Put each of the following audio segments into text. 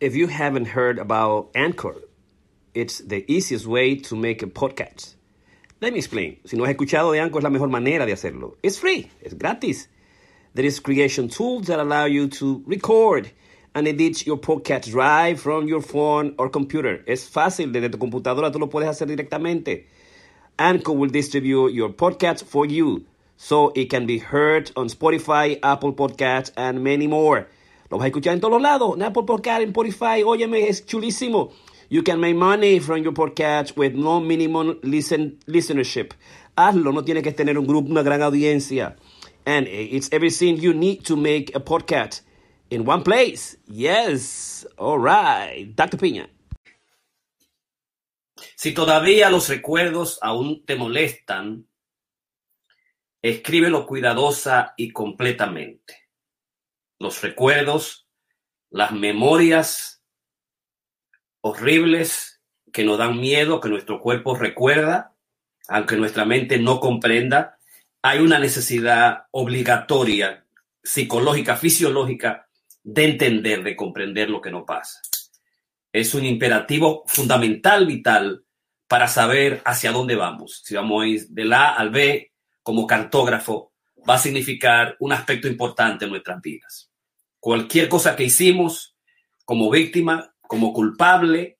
If you haven't heard about Anchor, it's the easiest way to make a podcast. Let me explain. Si no has escuchado de Anchor, es la mejor manera de hacerlo. It's free. It's gratis. There is creation tools that allow you to record and edit your podcast right from your phone or computer. Es fácil. Desde tu computadora tú lo puedes hacer directamente. Anchor will distribute your podcast for you so it can be heard on Spotify, Apple Podcasts, and many more. Lo a escuchar en todos lados. En Apple Podcast, en Spotify. Óyeme, es chulísimo. You can make money from your podcast with no minimum listen, listenership. Hazlo, no tienes que tener un grupo, una gran audiencia. And it's everything you need to make a podcast in one place. Yes. All right. Dr. Piña. Si todavía los recuerdos aún te molestan, escríbelo cuidadosa y completamente. Los recuerdos, las memorias horribles que nos dan miedo, que nuestro cuerpo recuerda, aunque nuestra mente no comprenda, hay una necesidad obligatoria, psicológica, fisiológica, de entender, de comprender lo que nos pasa. Es un imperativo fundamental, vital, para saber hacia dónde vamos. Si vamos a ir del A al B como cartógrafo, va a significar un aspecto importante en nuestras vidas. Cualquier cosa que hicimos como víctima, como culpable,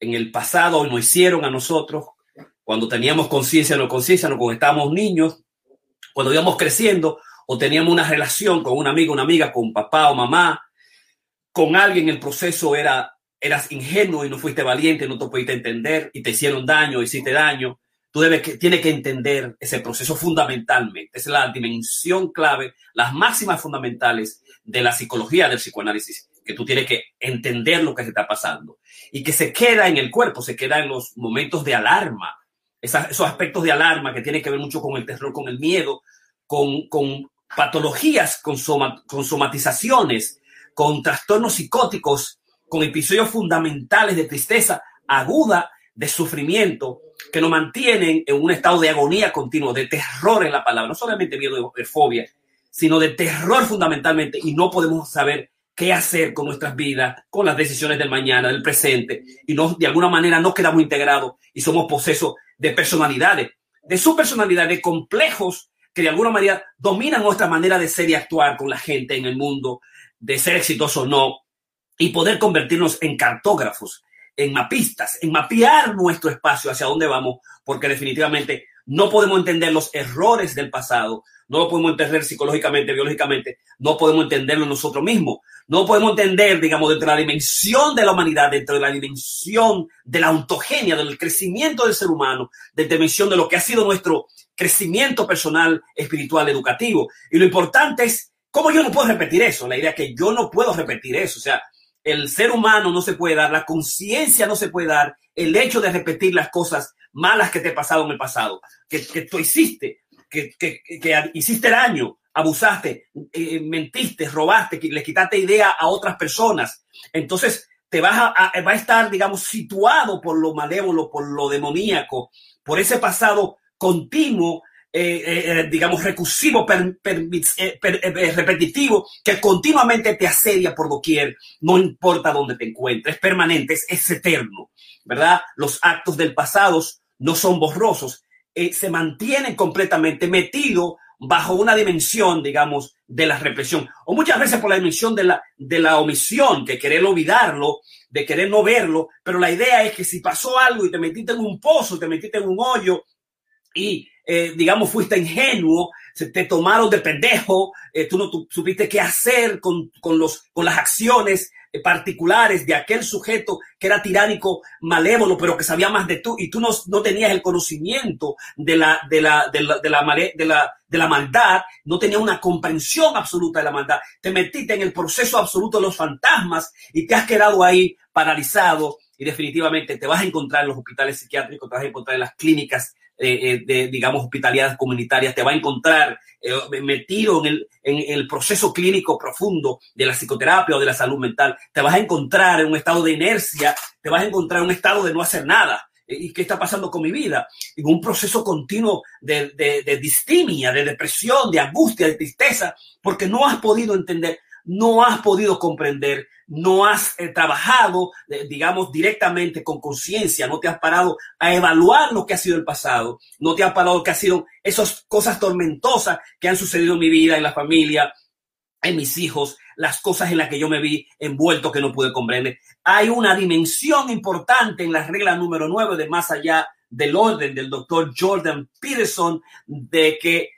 en el pasado nos hicieron a nosotros, cuando teníamos conciencia o no conciencia, no cuando estábamos niños, cuando íbamos creciendo o teníamos una relación con un amigo, una amiga, con papá o mamá, con alguien, el proceso era, eras ingenuo y no fuiste valiente, no te pudiste entender y te hicieron daño, hiciste daño. Tú debes que, tienes que entender ese proceso fundamentalmente. Es la dimensión clave, las máximas fundamentales de la psicología del psicoanálisis, que tú tienes que entender lo que se está pasando y que se queda en el cuerpo, se queda en los momentos de alarma, esos aspectos de alarma que tienen que ver mucho con el terror, con el miedo, con, patologías, con somatizaciones, con trastornos psicóticos, con episodios fundamentales de tristeza aguda, de sufrimiento, que nos mantienen en un estado de agonía continuo, de terror en la palabra, no solamente miedo de fobia, sino de terror fundamentalmente, y no podemos saber qué hacer con nuestras vidas, con las decisiones del mañana, del presente, y no, de alguna manera no quedamos integrados y somos posesos de personalidades, de su personalidad, de complejos que de alguna manera dominan nuestra manera de ser y actuar con la gente en el mundo, de ser exitoso o no, y poder convertirnos en cartógrafos, en mapistas, en mapear nuestro espacio hacia dónde vamos, porque definitivamente no podemos entender los errores del pasado, no lo podemos entender psicológicamente, biológicamente, no podemos entenderlo nosotros mismos, no podemos entender, digamos, dentro de la dimensión de la humanidad, dentro de la dimensión de la ontogenia, del crecimiento del ser humano, de la dimensión de lo que ha sido nuestro crecimiento personal, espiritual, educativo. Y lo importante es, ¿cómo yo no puedo repetir eso? La idea es que yo no puedo repetir eso. O sea, el ser humano no se puede dar, la conciencia no se puede dar, el hecho de repetir las cosas malas que te he pasado en el pasado, que, que tú hiciste, que, que, que, hiciste daño, abusaste, eh, mentiste, robaste, le quitaste idea a otras personas. Entonces, te vas a, a, va a estar, digamos, situado por lo malévolo, por lo demoníaco, por ese pasado continuo eh, eh, digamos, recursivo, eh, per, eh, repetitivo, que continuamente te asedia por doquier, no importa dónde te encuentres, es permanente, es, eterno, ¿verdad? Los actos del pasado no son borrosos, se mantienen completamente metidos bajo una dimensión, digamos, de la represión, o muchas veces por la dimensión de la, de la omisión, que querer olvidarlo, de querer no verlo, pero la idea es que si pasó algo y te metiste en un pozo, te metiste en un hoyo y eh, digamos, fuiste ingenuo, se te tomaron de pendejo, eh, tú no supiste qué hacer con, con, los, con las acciones, eh, particulares de aquel sujeto que era tiránico, malévolo, pero que sabía más de tú y tú no, no tenías el conocimiento de la, de la, de la, de la, de la, de la maldad, no tenías una comprensión absoluta de la maldad, te metiste en el proceso absoluto de los fantasmas y te has quedado ahí paralizado y definitivamente te vas a encontrar en los hospitales psiquiátricos, te vas a encontrar en las clínicas eh, eh, de, digamos, hospitalidades comunitarias, te va a encontrar eh, metido en el, en el proceso clínico profundo de la psicoterapia o de la salud mental, te vas a encontrar en un estado de inercia, te vas a encontrar en un estado de no hacer nada. ¿Y qué está pasando con mi vida? En un proceso continuo de, de, de distimia, de depresión, de angustia, de tristeza, porque no has podido entender no has podido comprender, no has eh, trabajado, eh, digamos, directamente con conciencia, no te has parado a evaluar lo que ha sido el pasado, no te has parado que ha sido esas cosas tormentosas que han sucedido en mi vida, en la familia, en mis hijos, las cosas en las que yo me vi envuelto que no pude comprender. Hay una dimensión importante en la regla número nueve de más allá del orden del doctor Jordan Peterson de que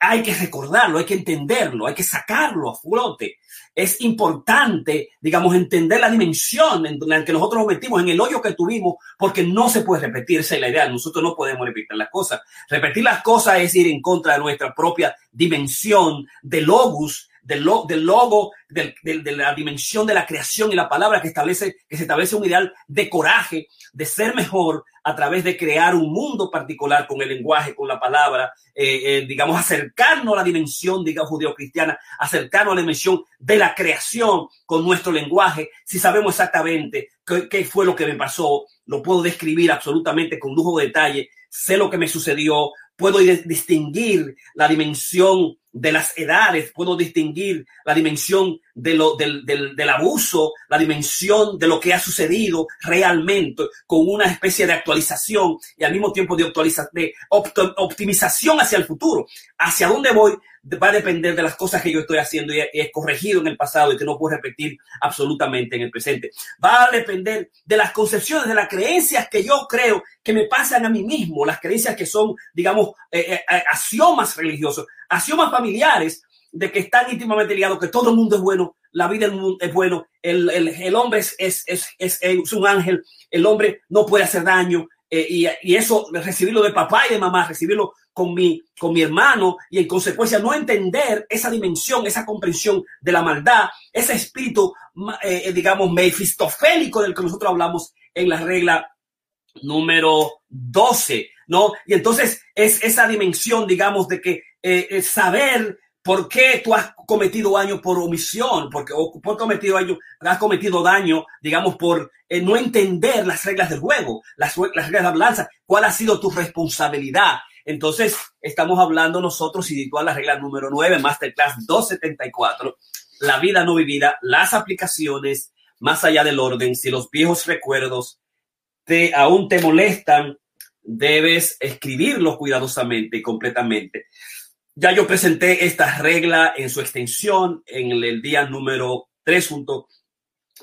hay que recordarlo, hay que entenderlo, hay que sacarlo a flote. Es importante, digamos, entender la dimensión en la que nosotros nos metimos, en el hoyo que tuvimos, porque no se puede repetir, esa es la idea. Nosotros no podemos repetir las cosas. Repetir las cosas es ir en contra de nuestra propia dimensión de logos, del, del logo, de la dimensión de la creación y la palabra que establece, que se establece un ideal de coraje, de ser mejor a través de crear un mundo particular con el lenguaje, con la palabra, eh, eh, digamos, acercarnos a la dimensión, digamos, judío-cristiana, acercarnos a la dimensión de la creación con nuestro lenguaje, si sabemos exactamente qué, qué fue lo que me pasó, lo puedo describir absolutamente con lujo de detalle, sé lo que me sucedió, puedo distinguir la dimensión de las edades, puedo distinguir la dimensión de lo, del, del, del, abuso, la dimensión de lo que ha sucedido realmente, con una especie de actualización y al mismo tiempo de, actualiza, de optimización hacia el futuro. Hacia dónde voy va a depender de las cosas que yo estoy haciendo y he, corregido en el pasado y que no puedo repetir absolutamente en el presente. Va a depender de las concepciones, de las creencias que yo creo que me pasan a mí mismo, las creencias que son, digamos, eh, eh, eh axiomas religiosos, axiomas familiares de que están íntimamente ligados, que todo el mundo es bueno, la vida es bueno, el, el, el hombre es, es, es, es, un ángel, el hombre no puede hacer daño, eh, y, y, eso, recibirlo de papá y de mamá, recibirlo con mi, con mi hermano y en consecuencia no entender esa dimensión, esa comprensión de la maldad, ese espíritu, eh, eh, digamos, mefistofélico del que nosotros hablamos en la regla número 12, ¿no? Y entonces es esa dimensión, digamos, de que eh, saber por qué tú has cometido daño por omisión, porque o por cometido daño, has cometido daño, digamos, por no entender las reglas del juego, las, las reglas de la balanza, cuál ha sido tu responsabilidad entonces, estamos hablando nosotros y la regla número 9, Masterclass 274, la vida no vivida, las aplicaciones más allá del orden, si los viejos recuerdos te, aún te molestan, debes escribirlos cuidadosamente y completamente. Ya yo presenté esta regla en su extensión en el, día número 3 junto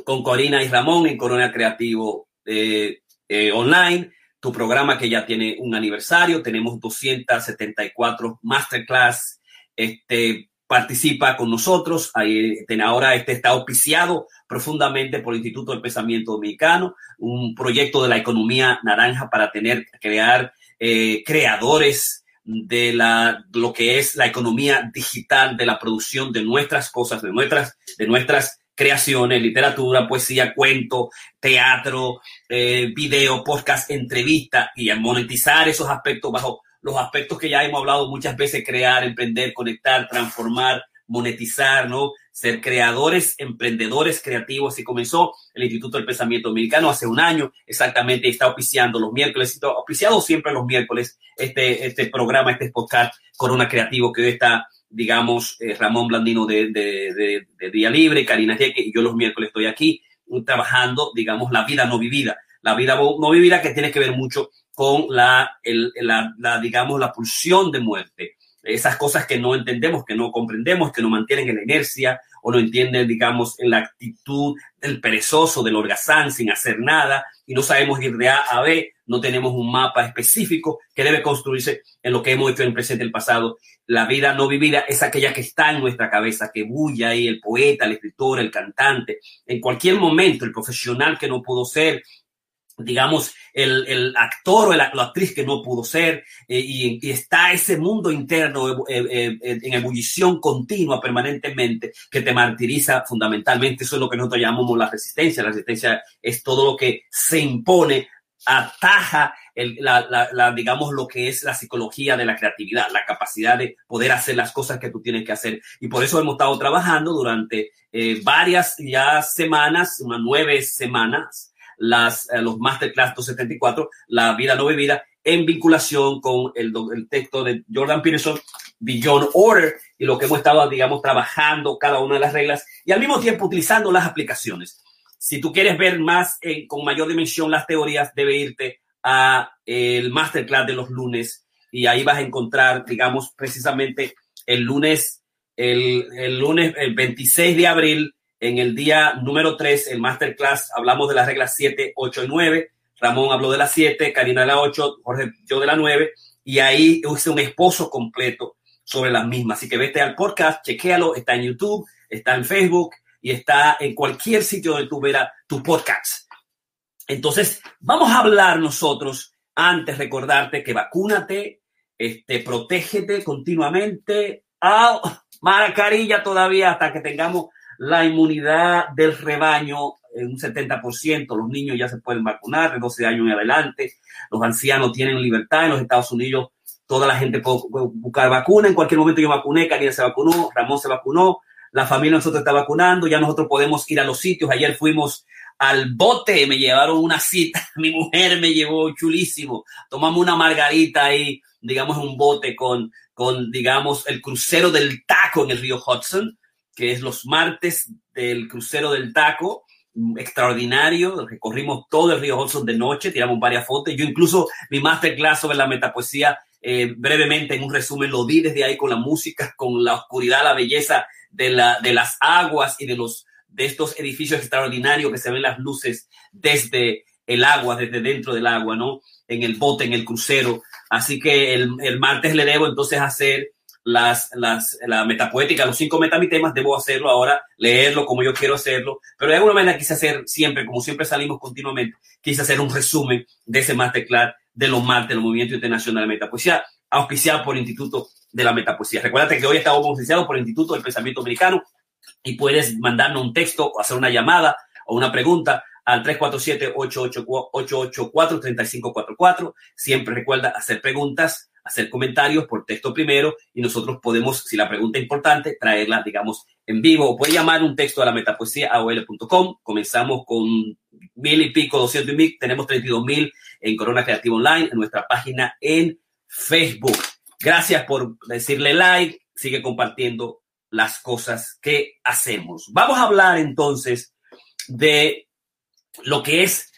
con Corina y Ramón en Corona Creativo eh, eh, Online tu programa que ya tiene un aniversario, tenemos 274 masterclass, este, participa con nosotros, ahí, ahora este está auspiciado profundamente por el Instituto del Pensamiento Dominicano, un proyecto de la economía naranja para tener, crear eh, creadores de la, lo que es la economía digital, de la producción de nuestras cosas, de nuestras, de nuestras creaciones, literatura, poesía, cuento, teatro, eh, video, podcast, entrevista y a monetizar esos aspectos bajo los aspectos que ya hemos hablado muchas veces, crear, emprender, conectar, transformar, monetizar, ¿no? Ser creadores, emprendedores creativos. Y comenzó el Instituto del Pensamiento Dominicano hace un año, exactamente, está oficiando los miércoles, está siempre los miércoles este, este programa, este podcast Corona Creativo que hoy está digamos, eh, Ramón Blandino de, de, de, Día Libre, Karina Jeque, y yo los miércoles estoy aquí trabajando, digamos, la vida no vivida. La vida no vivida que tiene que ver mucho con la, el, la, la, digamos, la pulsión de muerte. Esas cosas que no entendemos, que no comprendemos, que nos mantienen en la inercia o no entienden, digamos, en la actitud del perezoso, del holgazán, sin hacer nada, y no sabemos ir de A a B, no tenemos un mapa específico que debe construirse en lo que hemos hecho en el presente y el pasado. La vida no vivida es aquella que está en nuestra cabeza, que bulle ahí el poeta, el escritor, el cantante, en cualquier momento, el profesional que no pudo ser, digamos, el, el actor o la, actriz que no pudo ser, eh, y, está ese mundo interno eh, eh, en ebullición continua permanentemente que te martiriza fundamentalmente. Eso es lo que nosotros llamamos la resistencia. La resistencia es todo lo que se impone, ataja, el, la, la, digamos, lo que es la psicología de la creatividad, la capacidad de poder hacer las cosas que tú tienes que hacer. Y por eso hemos estado trabajando durante varias ya semanas, unas nueve semanas, las, eh, los Masterclass 274, La vida no vivida, en vinculación con el, el texto de Jordan Peterson, Beyond Order, y lo que hemos estado, digamos, trabajando cada una de las reglas y al mismo tiempo utilizando las aplicaciones. Si tú quieres ver más eh, con mayor dimensión las teorías, debe irte a el masterclass de los lunes y ahí vas a encontrar, digamos, precisamente el lunes, el, el lunes, el 26 de abril, en el día número 3, el masterclass, hablamos de las reglas 7, 8 y 9. Ramón habló de las 7, Karina de la 8, Jorge yo de la 9. Y ahí hice un esposo completo sobre las mismas. Así que vete al podcast, chequéalo, está en YouTube, está en Facebook y está en cualquier sitio donde tú verás tu podcast. Entonces, vamos a hablar nosotros, antes recordarte que vacúnate, este, protégete continuamente. Ah, maracarilla todavía hasta que tengamos la inmunidad del rebaño en un 70%, los niños ya se pueden vacunar de 12 años en adelante, los ancianos tienen libertad en los Estados Unidos, toda la gente puede buscar vacuna, en cualquier momento yo vacuné, Karina se vacunó, Ramón se vacunó, la familia nosotros está vacunando, ya nosotros podemos ir a los sitios, ayer fuimos al bote, me llevaron una cita, mi mujer me llevó chulísimo, tomamos una margarita ahí, digamos, un bote con, con, digamos, el crucero del taco en el río Hudson, que es los martes del crucero del taco, mm, extraordinario, recorrimos todo el río Hudson de noche, tiramos varias fotos, yo incluso mi masterclass sobre la metapoesía, eh, brevemente en un resumen lo di desde ahí con la música, con la oscuridad, la belleza de, la, de las aguas y de, los, de estos edificios extraordinarios que se ven las luces desde el agua, desde dentro del agua, ¿no? En el bote, en el crucero. Así que el, el martes le debo entonces hacer las, las, la metapoética, los cinco metamitemas, debo hacerlo ahora, leerlo como yo quiero hacerlo, pero de alguna manera quise hacer siempre, como siempre salimos continuamente, quise hacer un resumen de ese masterclass de los martes del Movimiento Internacional de Metapoesía, auspiciado por el Instituto de la Metapoesía. Recuerda que hoy estamos auspiciados por el Instituto del Pensamiento Americano y puedes mandarnos un texto o hacer una llamada o una pregunta al 347-884-3544. Siempre recuerda hacer preguntas hacer comentarios por texto primero y nosotros podemos, si la pregunta es importante, traerla, digamos, en vivo. O puede llamar un texto a la metapoesía aol.com. Comenzamos con mil y pico, doscientos y mil. Tenemos treinta y dos mil en Corona Creativa Online, en nuestra página en Facebook. Gracias por decirle like. Sigue compartiendo las cosas que hacemos. Vamos a hablar entonces de lo que es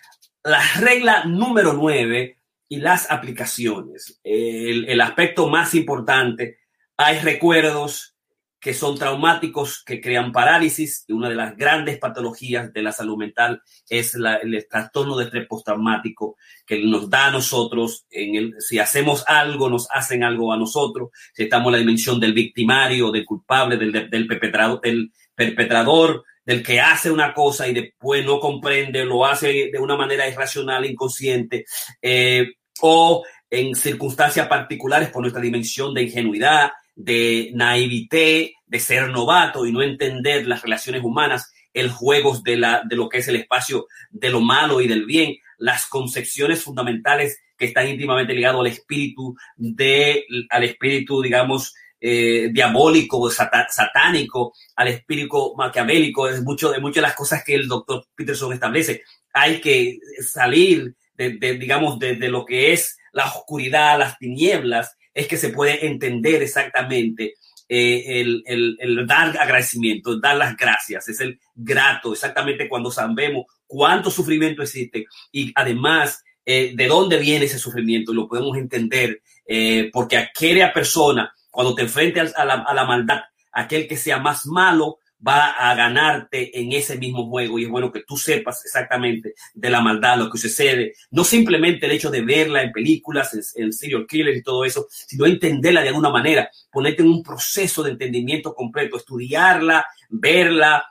la regla número nueve y las aplicaciones. El, aspecto más importante, hay recuerdos que son traumáticos, que crean parálisis, y una de las grandes patologías de la salud mental es el trastorno de estrés postraumático que nos da a nosotros, en el, si hacemos algo, nos hacen algo a nosotros, si estamos en la dimensión del victimario, del culpable, del, del, perpetrador, del perpetrador, del que hace una cosa y después no comprende, lo hace de una manera irracional, inconsciente, eh, o en circunstancias particulares por nuestra dimensión de ingenuidad, de naivete, de ser novato y no entender las relaciones humanas, el juego de, la, de lo que es el espacio de lo malo y del bien, las concepciones fundamentales que están íntimamente ligadas al espíritu de, al espíritu, digamos, eh, diabólico, satánico, al espíritu maquiavélico, es mucho de muchas de las cosas que el doctor Peterson establece. Hay que salir de, digamos, de, de, lo que es la oscuridad, las tinieblas, es que se puede entender exactamente eh, el, el, el, dar agradecimiento, dar las gracias, es el grato, exactamente cuando sabemos cuánto sufrimiento existe y además eh, de dónde viene ese sufrimiento, lo podemos entender, eh, porque aquella persona, cuando te enfrentes a la, a la maldad, aquel que sea más malo, va a ganarte en ese mismo juego. Y es bueno que tú sepas exactamente de la maldad, lo que sucede, no simplemente el hecho de verla en películas, en, en serial killers y todo eso, sino entenderla de alguna manera, ponerte en un proceso de entendimiento completo, estudiarla, verla,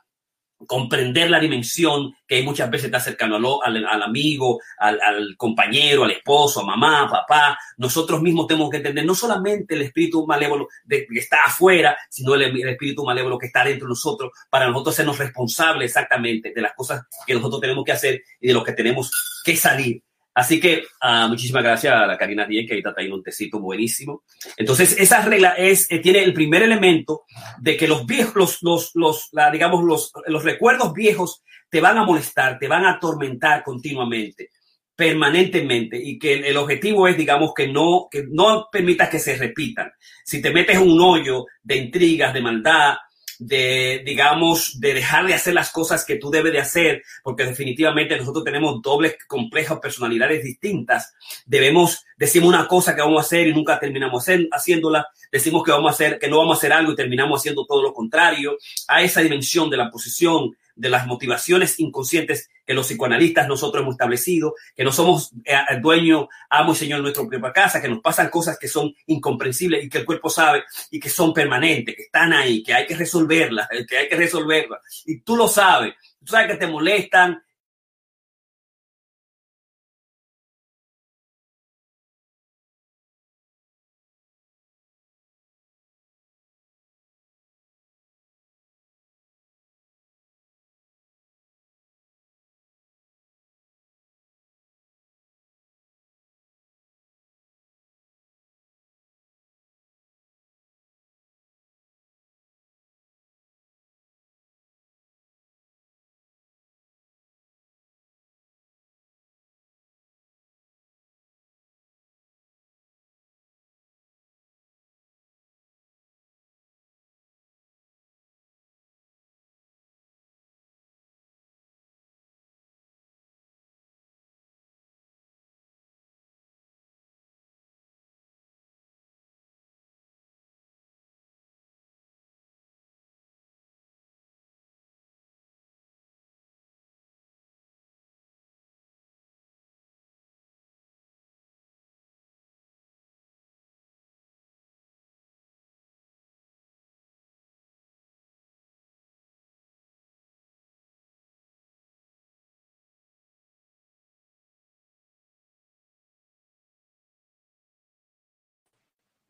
comprender la dimensión que muchas veces está cercano al, al, amigo, al, compañero, al esposo, a mamá, papá. Nosotros mismos tenemos que entender no solamente el espíritu malévolo de, que está afuera, sino el, el, espíritu malévolo que está dentro de nosotros, para nosotros sernos responsables exactamente de las cosas que nosotros tenemos que hacer y de lo que tenemos que salir. Así que uh, muchísimas gracias a la Karina Díez, que ahorita trae un tecito buenísimo. Entonces, esa regla es, eh, tiene el primer elemento de que los viejos, los, los, los la, digamos, los, los recuerdos viejos te van a molestar, te van a atormentar continuamente, permanentemente, y que el, el, objetivo es, digamos, que no, que no permitas que se repitan. Si te metes en un hoyo de intrigas, de maldad, de, digamos, de dejar de hacer las cosas que tú debes de hacer, porque definitivamente nosotros tenemos dobles complejas personalidades distintas. Debemos, decimos una cosa que vamos a hacer y nunca terminamos haciéndola. Decimos que vamos a hacer, que no vamos a hacer algo y terminamos haciendo todo lo contrario. A esa dimensión de la posición de las motivaciones inconscientes que los psicoanalistas nosotros hemos establecido, que no somos eh, dueño, amo y señor de nuestra propia casa, que nos pasan cosas que son incomprensibles y que el cuerpo sabe y que son permanentes, que están ahí, que hay que resolverlas, que hay que resolverlas. Y tú lo sabes, tú sabes que te molestan,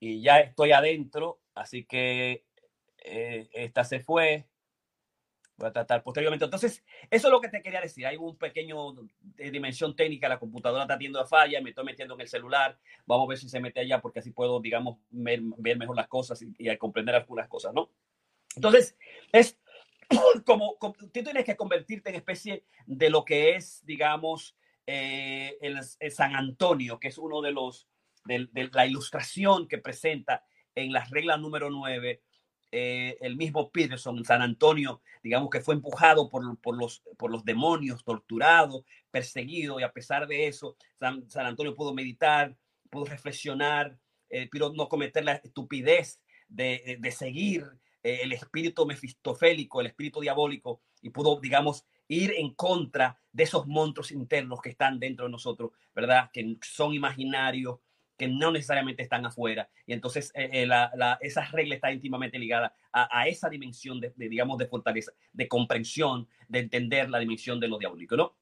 y ya estoy adentro, así que eh, esta se fue. Voy a tratar posteriormente. Entonces, eso es lo que te quería decir. Hay un pequeño de dimensión técnica, la computadora está teniendo a falla, me estoy metiendo en el celular. Vamos a ver si se mete allá, porque así puedo, digamos, ver, ver mejor las cosas y, y, comprender algunas cosas, ¿no? Entonces, es como, como, tú tienes que convertirte en especie de lo que es, digamos, eh, el, el San Antonio, que es uno de los de, la ilustración que presenta en la regla número 9 eh, el mismo Peterson San Antonio, digamos que fue empujado por, por, los, por los demonios, torturado, perseguido, y a pesar de eso, San, San Antonio pudo meditar, pudo reflexionar, eh, pero no cometer la estupidez de, de seguir eh, el espíritu mefistofélico, el espíritu diabólico, y pudo, digamos, ir en contra de esos monstruos internos que están dentro de nosotros, ¿verdad? Que son imaginarios, que no necesariamente están afuera. Y entonces eh, eh, la, la, esa regla está íntimamente ligada a, esa dimensión de, de, digamos, de fortaleza, de comprensión, de entender la dimensión de lo diabólico, ¿no?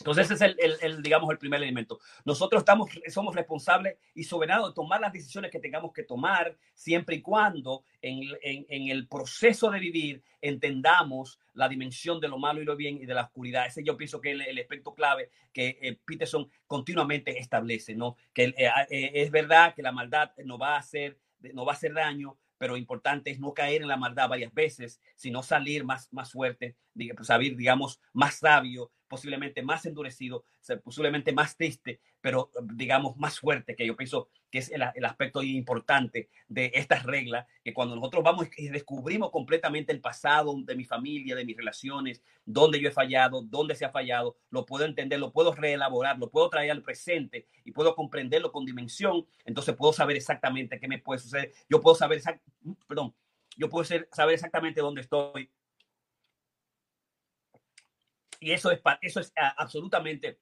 Entonces ese es el, el, el, digamos, el primer elemento. Nosotros estamos, somos responsables y soberanos de tomar las decisiones que tengamos que tomar, siempre y cuando en, en, en, el proceso de vivir entendamos la dimensión de lo malo y lo bien y de la oscuridad. Ese yo pienso que es el, el aspecto clave que eh, Peterson continuamente establece, ¿no? Que eh, eh, es verdad que la maldad no va a hacer, no va a hacer daño, pero importante es no caer en la maldad varias veces, sino salir más, más fuerte, salir, digamos, más sabio, posiblemente más endurecido, posiblemente más triste, pero digamos más fuerte, que yo pienso que es el, el aspecto importante de estas reglas, que cuando nosotros vamos y descubrimos completamente el pasado de mi familia, de mis relaciones, dónde yo he fallado, dónde se ha fallado, lo puedo entender, lo puedo reelaborar, lo puedo traer al presente y puedo comprenderlo con dimensión, entonces puedo saber exactamente qué me puede suceder, yo puedo saber, perdón, yo puedo ser, saber exactamente dónde estoy, Y eso es, eso es ah, absolutamente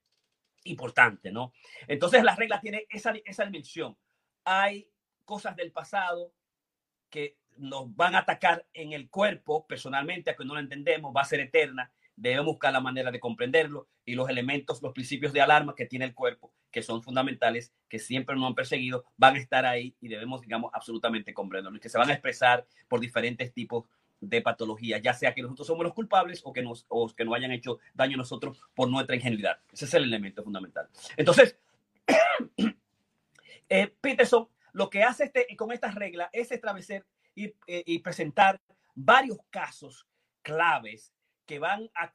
importante, ¿no? Entonces la regla tiene esa, esa dimensión. Hay cosas del pasado que nos van a atacar en el cuerpo personalmente, a que no lo entendemos, va a ser eterna. Debemos buscar la manera de comprenderlo y los elementos, los principios de alarma que tiene el cuerpo, que son fundamentales, que siempre nos han perseguido, van a estar ahí y debemos, digamos, absolutamente comprenderlo y que se van a expresar por diferentes tipos de patología, ya sea que nosotros somos los culpables o que nos, o que hayan hecho daño a nosotros por nuestra ingenuidad. Ese es el elemento fundamental. Entonces, eh, Peterson lo que hace este, con estas reglas es establecer y, eh, y, presentar varios casos claves que van a,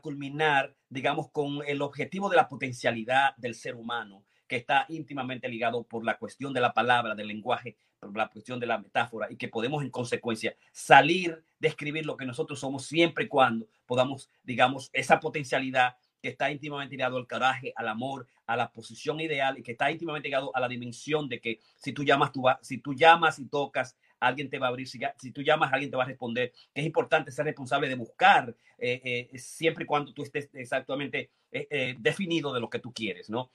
culminar, digamos, con el objetivo de la potencialidad del ser humano que está íntimamente ligado por la cuestión de la palabra, del lenguaje, la cuestión de la metáfora y que podemos en consecuencia salir de escribir lo que nosotros somos siempre y cuando podamos, digamos, esa potencialidad que está íntimamente ligado al coraje, al amor, a la posición ideal y que está íntimamente ligado a la dimensión de que si tú llamas, tú si tú llamas y tocas, alguien te va a abrir, si, tú llamas, alguien te va a responder, es importante ser responsable de buscar eh, eh, siempre y cuando tú estés exactamente eh, definido de lo que tú quieres, ¿no?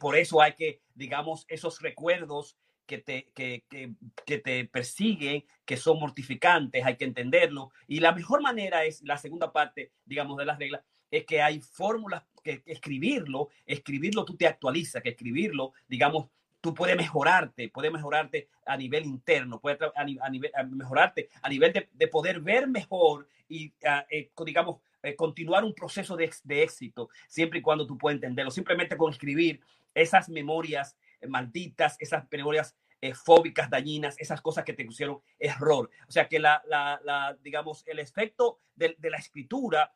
Por eso hay que, digamos, esos recuerdos que te, que, que, que, te persiguen, que son mortificantes, hay que entenderlo. Y la mejor manera es, la segunda parte, digamos, de las reglas, es que hay fórmulas que, escribirlo, escribirlo tú te actualizas, que escribirlo, digamos, tú puedes mejorarte, puedes mejorarte a nivel interno, puedes a, nivel, mejorarte a nivel de, de, poder ver mejor y, eh, digamos, eh, continuar un proceso de, de, éxito, siempre y cuando tú puedas entenderlo. Simplemente con escribir esas memorias malditas, esas memorias eh, fóbicas, dañinas, esas cosas que te pusieron error. O sea que la, la, digamos, el efecto de, la escritura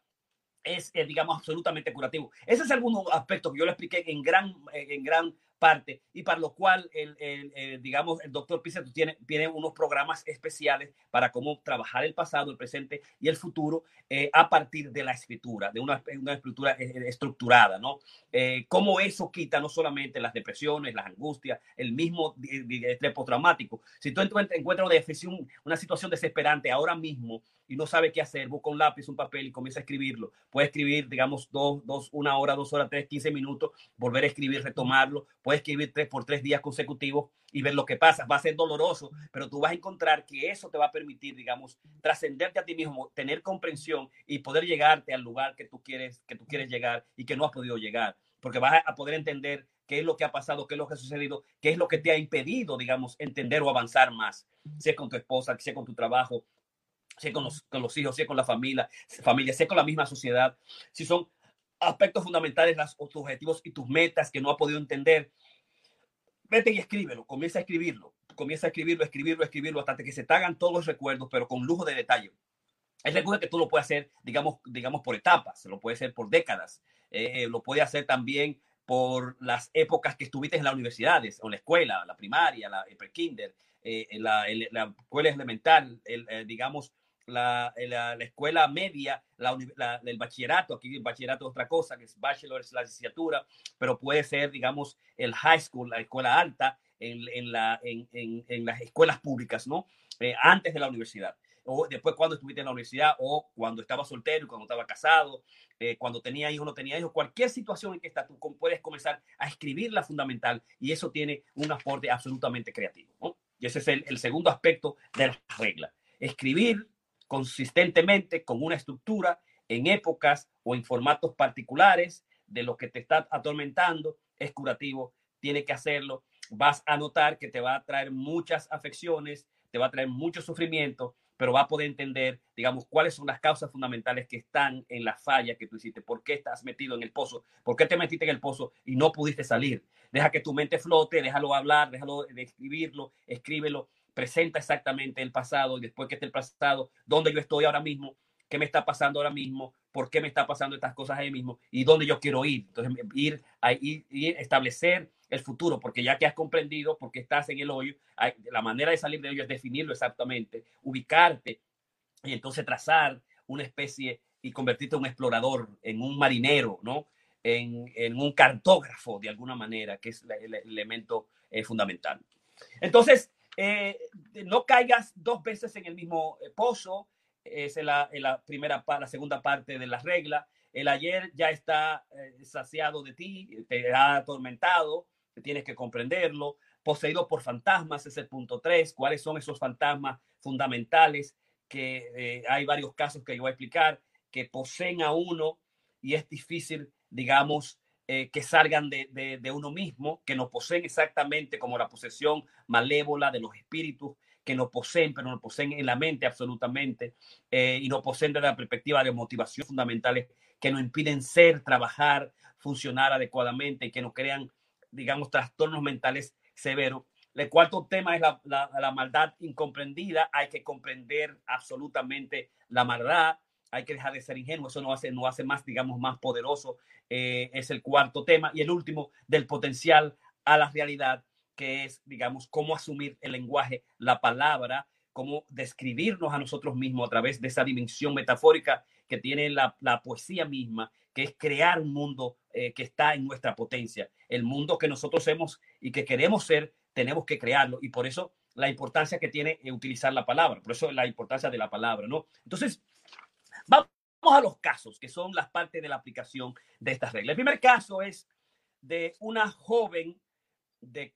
es, digamos, absolutamente curativo. Ese es algún aspecto que yo le expliqué en gran, en gran parte y para lo cual, el, el, digamos, el doctor Pizarro tiene, tiene unos programas especiales para cómo trabajar el pasado, el presente y el futuro eh, a partir de la escritura, de una, una escritura eh, eh, estructurada, ¿no? Eh, cómo eso quita no solamente las depresiones, las angustias, el mismo estrés postraumático. Si tú encuentras una, una situación desesperante ahora mismo y no sabe qué hacer, busca un lápiz, un papel y comienza a escribirlo. Puede escribir, digamos, dos, dos, una hora, dos horas, tres, quince minutos, volver a escribir, retomarlo. Puede escribir tres por tres días consecutivos y ver lo que pasa. Va a ser doloroso, pero tú vas a encontrar que eso te va a permitir, digamos, trascenderte a ti mismo, tener comprensión y poder llegarte al lugar que tú quieres, que tú quieres llegar y que no has podido llegar. Porque vas a poder entender qué es lo que ha pasado, qué es lo que ha sucedido, qué es lo que te ha impedido, digamos, entender o avanzar más, si es con tu esposa, si es con tu trabajo, si con los, con los hijos, si con la familia, familia, si con la misma sociedad, si son aspectos fundamentales, las, tus objetivos y tus metas que no ha podido entender, vete y escríbelo, comienza a escribirlo, comienza a escribirlo, escribirlo, escribirlo, hasta que se te hagan todos los recuerdos, pero con lujo de detalle. Es recuerdo que tú lo puedes hacer, digamos, digamos por etapas, lo puedes hacer por décadas, eh, lo puedes hacer también por las épocas que estuviste en las universidades o la escuela, la primaria, la pre-kinder, eh, la, la, escuela elemental, el, eh, digamos, la, la, la, escuela media, la, el bachillerato, aquí el bachillerato es otra cosa, que es bachelor, es la licenciatura, pero puede ser, digamos, el high school, la escuela alta, en, en, la, en, en las escuelas públicas, ¿no? Eh, antes de la universidad, o después cuando estuviste en la universidad, o cuando estaba soltero, cuando estaba casado, eh, cuando tenía hijos, no tenía hijos, cualquier situación en que estás, tú puedes comenzar a escribir la fundamental y eso tiene un aporte absolutamente creativo, ¿no? Y ese es el, el segundo aspecto de la regla. Escribir consistentemente con una estructura en épocas o en formatos particulares de lo que te está atormentando es curativo, tiene que hacerlo. Vas a notar que te va a traer muchas afecciones, te va a traer mucho sufrimiento, pero va a poder entender, digamos, cuáles son las causas fundamentales que están en la falla que tú hiciste, por qué estás metido en el pozo, por qué te metiste en el pozo y no pudiste salir. Deja que tu mente flote, déjalo hablar, déjalo de escribirlo, escríbelo presenta exactamente el pasado y después que esté el pasado, dónde yo estoy ahora mismo, qué me está pasando ahora mismo, por qué me está pasando estas cosas ahí mismo y dónde yo quiero ir. Entonces, ir a ir, establecer el futuro, porque ya que has comprendido por qué estás en el hoyo, la manera de salir del hoyo es definirlo exactamente, ubicarte y entonces trazar una especie y convertirte en un explorador, en un marinero, ¿no? En, en un cartógrafo de alguna manera, que es el, el elemento eh, fundamental. Entonces, eh, no caigas dos veces en el mismo eh, pozo. es la, la primera, la segunda parte de la regla. El ayer ya está eh, saciado de ti, te ha atormentado, tienes que comprenderlo. Poseído por fantasmas es el punto tres. ¿Cuáles son esos fantasmas fundamentales? Que hay varios casos que yo voy a explicar que poseen a uno y es difícil, digamos, eh, que salgan de, uno mismo, que nos poseen exactamente como la posesión malévola de los espíritus que nos poseen, pero nos poseen en la mente absolutamente, eh, y nos poseen desde la perspectiva de motivación fundamentales que nos impiden ser, trabajar, funcionar adecuadamente y que nos crean, digamos, trastornos mentales severos. El cuarto tema es la, maldad incomprendida. Hay que comprender absolutamente la maldad. Hay que dejar de ser ingenuo. Eso no hace, no hace más, digamos, más poderoso. Eh, es el cuarto tema. Y el último, del potencial a la realidad que es, digamos, cómo asumir el lenguaje, la palabra, cómo describirnos a nosotros mismos a través de esa dimensión metafórica que tiene la, poesía misma, que es crear un mundo eh, que está en nuestra potencia. El mundo que nosotros hemos y que queremos ser, tenemos que crearlo. Y por eso la importancia que tiene eh, utilizar la palabra, por eso la importancia de la palabra, ¿no? Entonces, vamos a los casos, que son las partes de la aplicación de estas reglas. El primer caso es de una joven de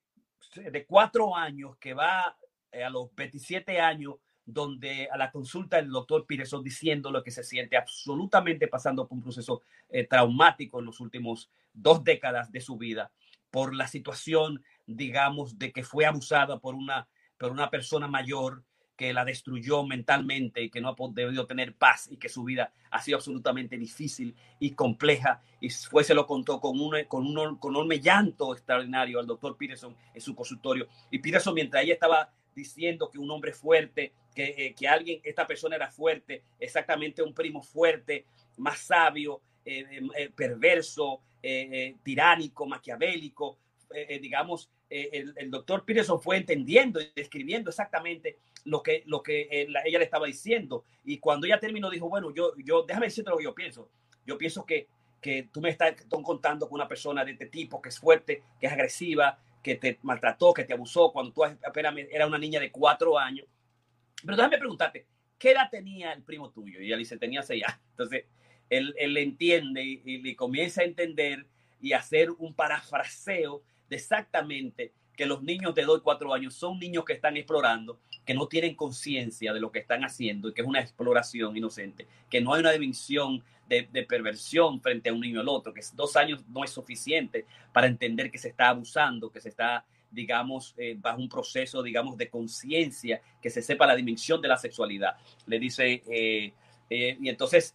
cuatro años que va eh, a los 27 años, donde a la consulta del doctor Pireson diciendo lo que se siente absolutamente pasando por un proceso eh, traumático en los últimos dos décadas de su vida, por la situación, digamos, de que fue abusada por una, por una persona mayor que la destruyó mentalmente y que no ha podido tener paz y que su vida ha sido absolutamente difícil y compleja. Y fue, se lo contó con un, con un, con un llanto extraordinario al doctor Peterson en su consultorio. Y Peterson, mientras ella estaba diciendo que un hombre fuerte, que, eh, que alguien, esta persona era fuerte, exactamente un primo fuerte, más sabio, eh, eh, perverso, tiránico, maquiavélico, digamos, el, el, doctor Peterson fue entendiendo y describiendo exactamente lo que, lo que ella le estaba diciendo. Y cuando ella terminó, dijo, bueno, yo, yo, déjame decirte lo que yo pienso. Yo pienso que, que tú me estás contando con una persona de este tipo, que es fuerte, que es agresiva, que te maltrató, que te abusó cuando tú apenas era una niña de cuatro años. Pero déjame preguntarte, ¿qué edad tenía el primo tuyo? Y ella dice, tenía seis años. Entonces, él, él entiende y, y, comienza a entender y hacer un parafraseo de exactamente que los niños de 2 y 4 años son niños que están explorando, que no tienen conciencia de lo que están haciendo y que es una exploración inocente, que no hay una dimensión de, perversión frente a un niño al otro, que dos años no es suficiente para entender que se está abusando, que se está, digamos, eh, bajo un proceso, digamos, de conciencia, que se sepa la dimensión de la sexualidad. Le dice, eh, eh, y entonces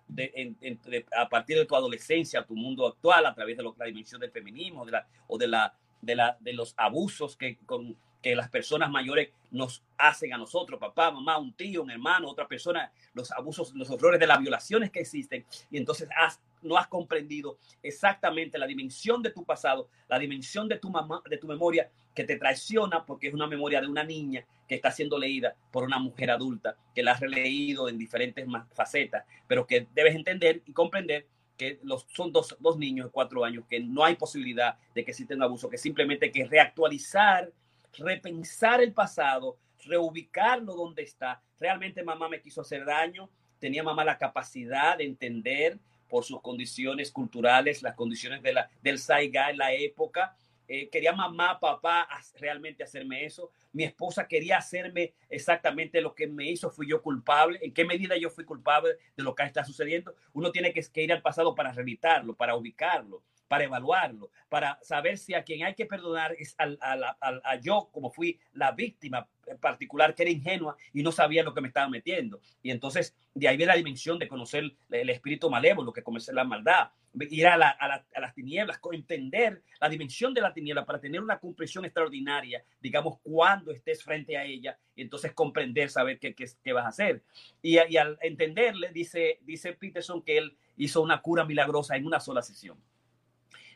de, a partir de tu adolescencia, tu mundo actual, a través de la dimensión del feminismo de la, o de, la, de, la, de los abusos que, que las personas mayores nos hacen a nosotros, papá, mamá, un tío, un hermano, otra persona, los abusos, los horrores de las violaciones que existen. Y entonces has, no has comprendido exactamente la dimensión de tu pasado, la dimensión de tu, mamá, de tu memoria que te traiciona porque es una memoria de una niña que está siendo leída por una mujer adulta, que la has releído en diferentes facetas, pero que debes entender y comprender que son dos, dos niños de cuatro años, que no hay posibilidad de que exista un abuso, que simplemente hay que reactualizar, repensar el pasado, reubicarlo donde está. Realmente mamá me quiso hacer daño, tenía mamá la capacidad de entender por sus condiciones culturales, las condiciones de la, del Saiga en la época, eh, quería mamá, papá realmente hacerme eso. Mi esposa quería hacerme exactamente lo que me hizo. Fui yo culpable. ¿En qué medida yo fui culpable de lo que está sucediendo? Uno tiene que, que ir al pasado para reeditarlo, para ubicarlo, para evaluarlo, para saber si a quien hay que perdonar es al, al- al- a yo, como fui la víctima particular, que era ingenua y no sabía lo que me estaba metiendo. Y entonces de ahí viene la dimensión de conocer el, espíritu malévolo, que conoce la maldad, ir a, la- a la- a las tinieblas, entender la dimensión de la tiniebla para tener una comprensión extraordinaria, digamos, cuando estés frente a ella, y entonces comprender, saber qué, qué, qué vas a hacer. Y, y al entenderle, dice, dice Peterson que él hizo una cura milagrosa en una sola sesión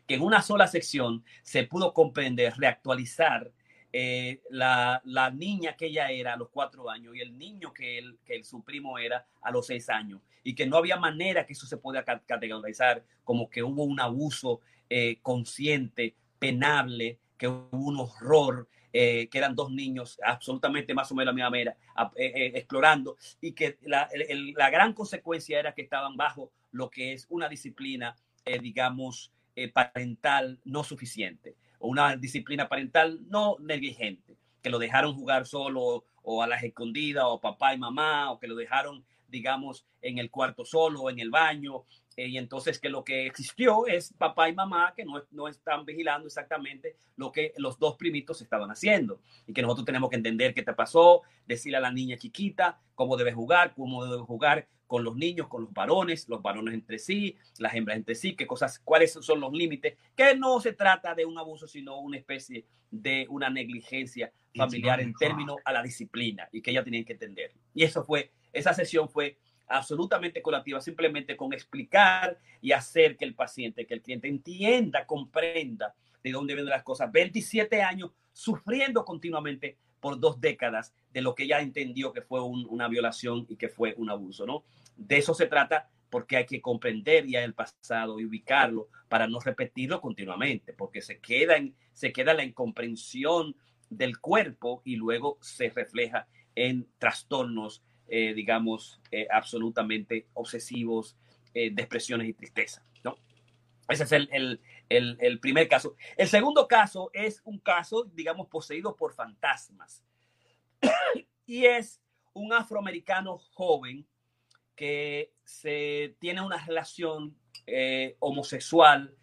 que en una sola sección se pudo comprender, reactualizar eh, la, la niña que ella era a los cuatro años y el niño que, él, que su primo era a los seis años. Y que no había manera que eso se pueda ca- categorizar como que hubo un abuso eh, consciente, penable, que hubo un horror, eh, que eran dos niños absolutamente más o menos la misma manera, explorando. Y que la, la gran consecuencia era que estaban bajo lo que es una disciplina, digamos, eh, parental no suficiente o una disciplina parental no negligente, que lo dejaron jugar solo o a las escondidas o papá y mamá o que lo dejaron, digamos, en el cuarto solo o en el baño. eh, y entonces que lo que existió es papá y mamá que no, no están vigilando exactamente lo que los dos primitos estaban haciendo y que nosotros tenemos que entender qué te pasó, decirle a la niña chiquita cómo debe jugar, cómo debe jugar con los niños, con los varones, los varones entre sí, las hembras entre sí, qué cosas, cuáles son los límites, que no se trata de un abuso, sino una especie de una negligencia familiar en términos a la disciplina y que ella tenía que entender. Y eso fue, esa sesión fue absolutamente curativa, simplemente con explicar y hacer que el paciente, que el cliente entienda, comprenda de dónde vienen las cosas. 27 años sufriendo continuamente por dos décadas de lo que ella entendió que fue un- una violación y que fue un abuso, ¿no? De eso se trata porque hay que comprender ya el pasado y ubicarlo para no repetirlo continuamente, porque se queda en, se queda la incomprensión del cuerpo y luego se refleja en trastornos, eh, digamos, eh, absolutamente obsesivos, eh, depresiones y tristeza. Ese es el, el, el, primer caso. El segundo caso es un caso, digamos, poseído por fantasmas. y es un afroamericano joven que se tiene una relación eh, homosexual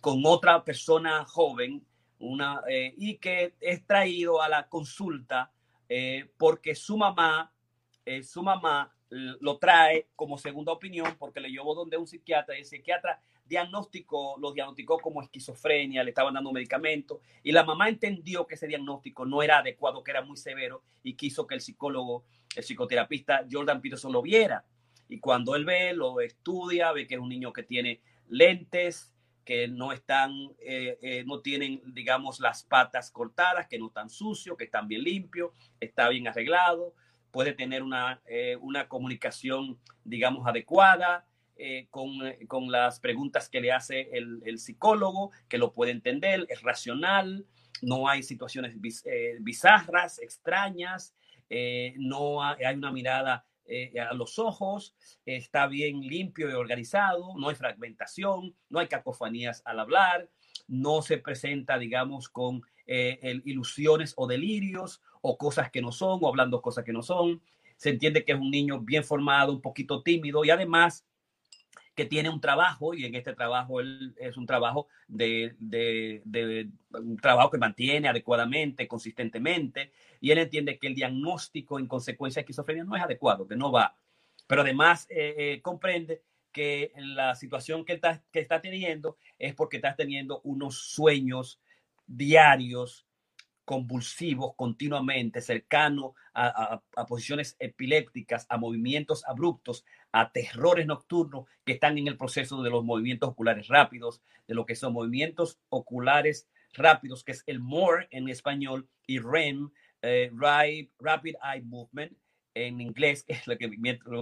con otra persona joven una, eh, y que es traído a la consulta eh, porque su mamá, su mamá lo trae como segunda opinión porque le llevó donde un psiquiatra y el psiquiatra diagnosticó, lo diagnosticó como esquizofrenia, le estaban dando medicamentos y la mamá entendió que ese diagnóstico no era adecuado, que era muy severo y quiso que el psicólogo, el psicoterapeuta Jordan Peterson lo viera. Y cuando él ve, lo estudia, ve que es un niño que tiene lentes, que no están, eh, eh, no tienen, digamos, las patas cortadas, que no están sucios, que están bien limpios, está bien arreglado, puede tener una, eh, una comunicación, digamos, adecuada, eh, con, eh, con las preguntas que le hace el, el psicólogo, que lo puede entender, es racional, no hay situaciones biz- eh, bizarras, extrañas, eh, no hay, hay una mirada eh, a los ojos, está bien limpio y organizado, no hay fragmentación, no hay cacofonías al hablar, no se presenta, digamos, con eh, el- ilusiones o delirios o cosas que no son o hablando cosas que no son. Se entiende que es un niño bien formado, un poquito tímido y además que tiene un trabajo y en este trabajo él es un trabajo de, un trabajo que mantiene adecuadamente, consistentemente, y él entiende que el diagnóstico en consecuencia de esquizofrenia no es adecuado, que no va. Pero además eh, eh, comprende que la situación que está, que está teniendo es porque está teniendo unos sueños diarios convulsivos continuamente, cercano a- a posiciones epilépticas, a movimientos abruptos, a terrores nocturnos que están en el proceso de los movimientos oculares rápidos, de lo que son movimientos oculares rápidos, que es el MORE en español y REM, eh, Rapid Eye Movement en inglés, que es lo que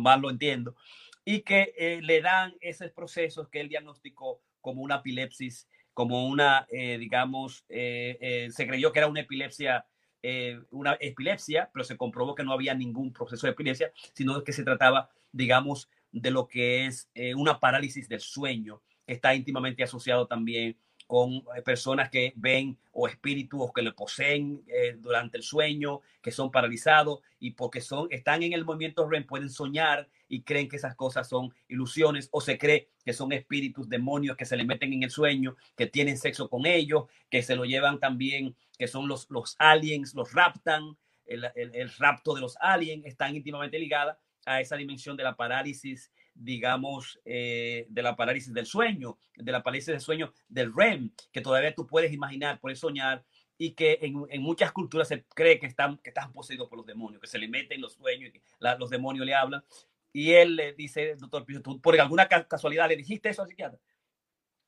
más lo entiendo, y que eh, le dan esos procesos que él diagnosticó como una epilepsis, como una, eh, digamos, se creyó que era una epilepsia, eh, una epilepsia, pero se comprobó que no había ningún proceso de epilepsia, sino que se trataba, digamos, de lo que es eh, una parálisis del sueño, que está íntimamente asociado también con eh, personas que ven o espíritus que le poseen eh, durante el sueño, que son paralizados y porque son, están en el movimiento REM pueden soñar y creen que esas cosas son ilusiones o se cree que son espíritus, demonios que se le meten en el sueño, que tienen sexo con ellos, que se lo llevan también, que son los, los aliens, los raptan, el, el, el rapto de los aliens, están íntimamente ligadas a esa dimensión de la parálisis digamos, eh, de la parálisis del sueño, de la parálisis del sueño del REM, que todavía tú puedes imaginar, puedes soñar, y que en, en muchas culturas se cree que están, que están poseídos por los demonios, que se le meten los sueños, que la, los demonios le hablan. Y él le dice, doctor ¿tú por alguna casualidad le dijiste eso al psiquiatra?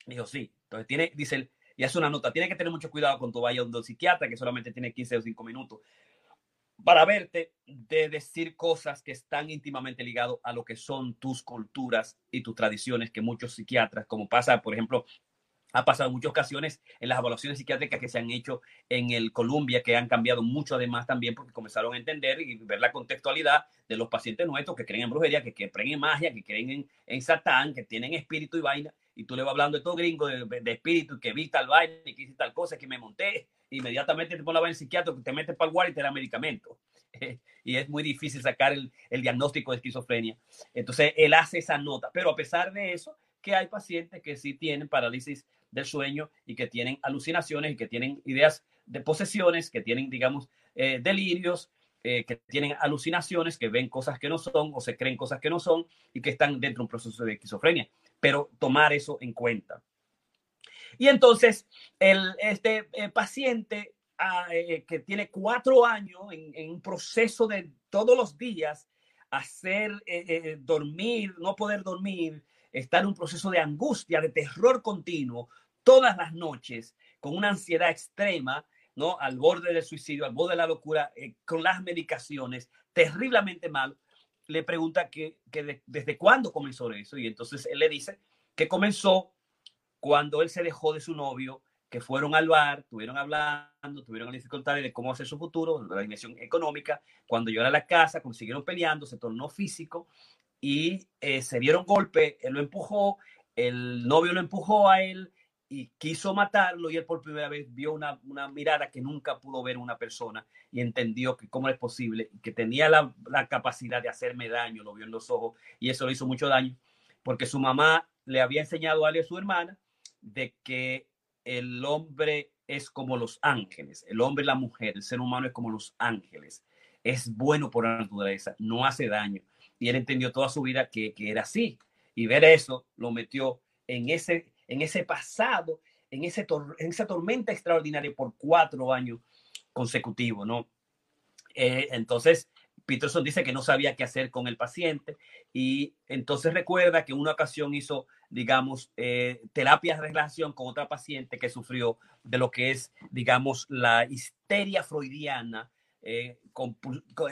Dijo, sí. Entonces tiene, dice él, y hace una nota, tiene que tener mucho cuidado cuando vaya a un psiquiatra, que solamente tiene 15 o 5 minutos, para verte de decir cosas que están íntimamente ligadas a lo que son tus culturas y tus tradiciones, que muchos psiquiatras, como pasa, por ejemplo, ha pasado en muchas ocasiones en las evaluaciones psiquiátricas que se han hecho en el Columbia, que han cambiado mucho además también porque comenzaron a entender y ver la contextualidad de los pacientes nuestros que creen en brujería, que, que creen en magia, que creen en, en Satán, que tienen espíritu y vaina, y tú le vas hablando de todo gringo de, de espíritu, que vi tal vaina y que hice tal cosa, que me monté, inmediatamente te pones la vaina psiquiatra, te metes para el guardia y te da medicamento. y es muy difícil sacar el, el diagnóstico de esquizofrenia. Entonces, él hace esa nota, pero a pesar de eso, que hay pacientes que sí tienen parálisis del sueño y que tienen alucinaciones y que tienen ideas de posesiones, que tienen, digamos, eh, delirios, eh, que tienen alucinaciones, que ven cosas que no son o se creen cosas que no son y que están dentro de un proceso de esquizofrenia. Pero tomar eso en cuenta. Y entonces, el, este eh, paciente ah, eh, que tiene cuatro años en, un proceso de todos los días hacer eh, dormir, no poder dormir, estar en un proceso de angustia, de terror continuo, todas las noches, con una ansiedad extrema, ¿no? Al borde del suicidio, al borde de la locura, con las medicaciones, terriblemente mal, le pregunta que, que de, desde cuándo comenzó eso. Y entonces él le dice que comenzó cuando él se dejó de su novio, que fueron al bar, estuvieron hablando, tuvieron dificultades de cómo hacer su futuro, de la dimensión económica. Cuando llegó a la casa, consiguieron peleando, se tornó físico y eh, se dieron golpe. Él lo empujó, el novio lo empujó a él y quiso matarlo y él por primera vez vio una, una, mirada que nunca pudo ver una persona y entendió que cómo es posible, que tenía la, la, capacidad de hacerme daño, lo vio en los ojos y eso le hizo mucho daño porque su mamá le había enseñado a él y a su hermana de que el hombre es como los ángeles, el hombre y la mujer, el ser humano es como los ángeles, es bueno por la naturaleza, no hace daño. Y él entendió toda su vida que, que era así. Y ver eso lo metió en ese en ese pasado, en, ese en esa tormenta extraordinaria por cuatro años consecutivos, ¿no? Eh, entonces, Peterson dice que no sabía qué hacer con el paciente y entonces recuerda que una ocasión hizo, digamos, eh, terapia de relación con otra paciente que sufrió de lo que es, digamos, la histeria freudiana, eh,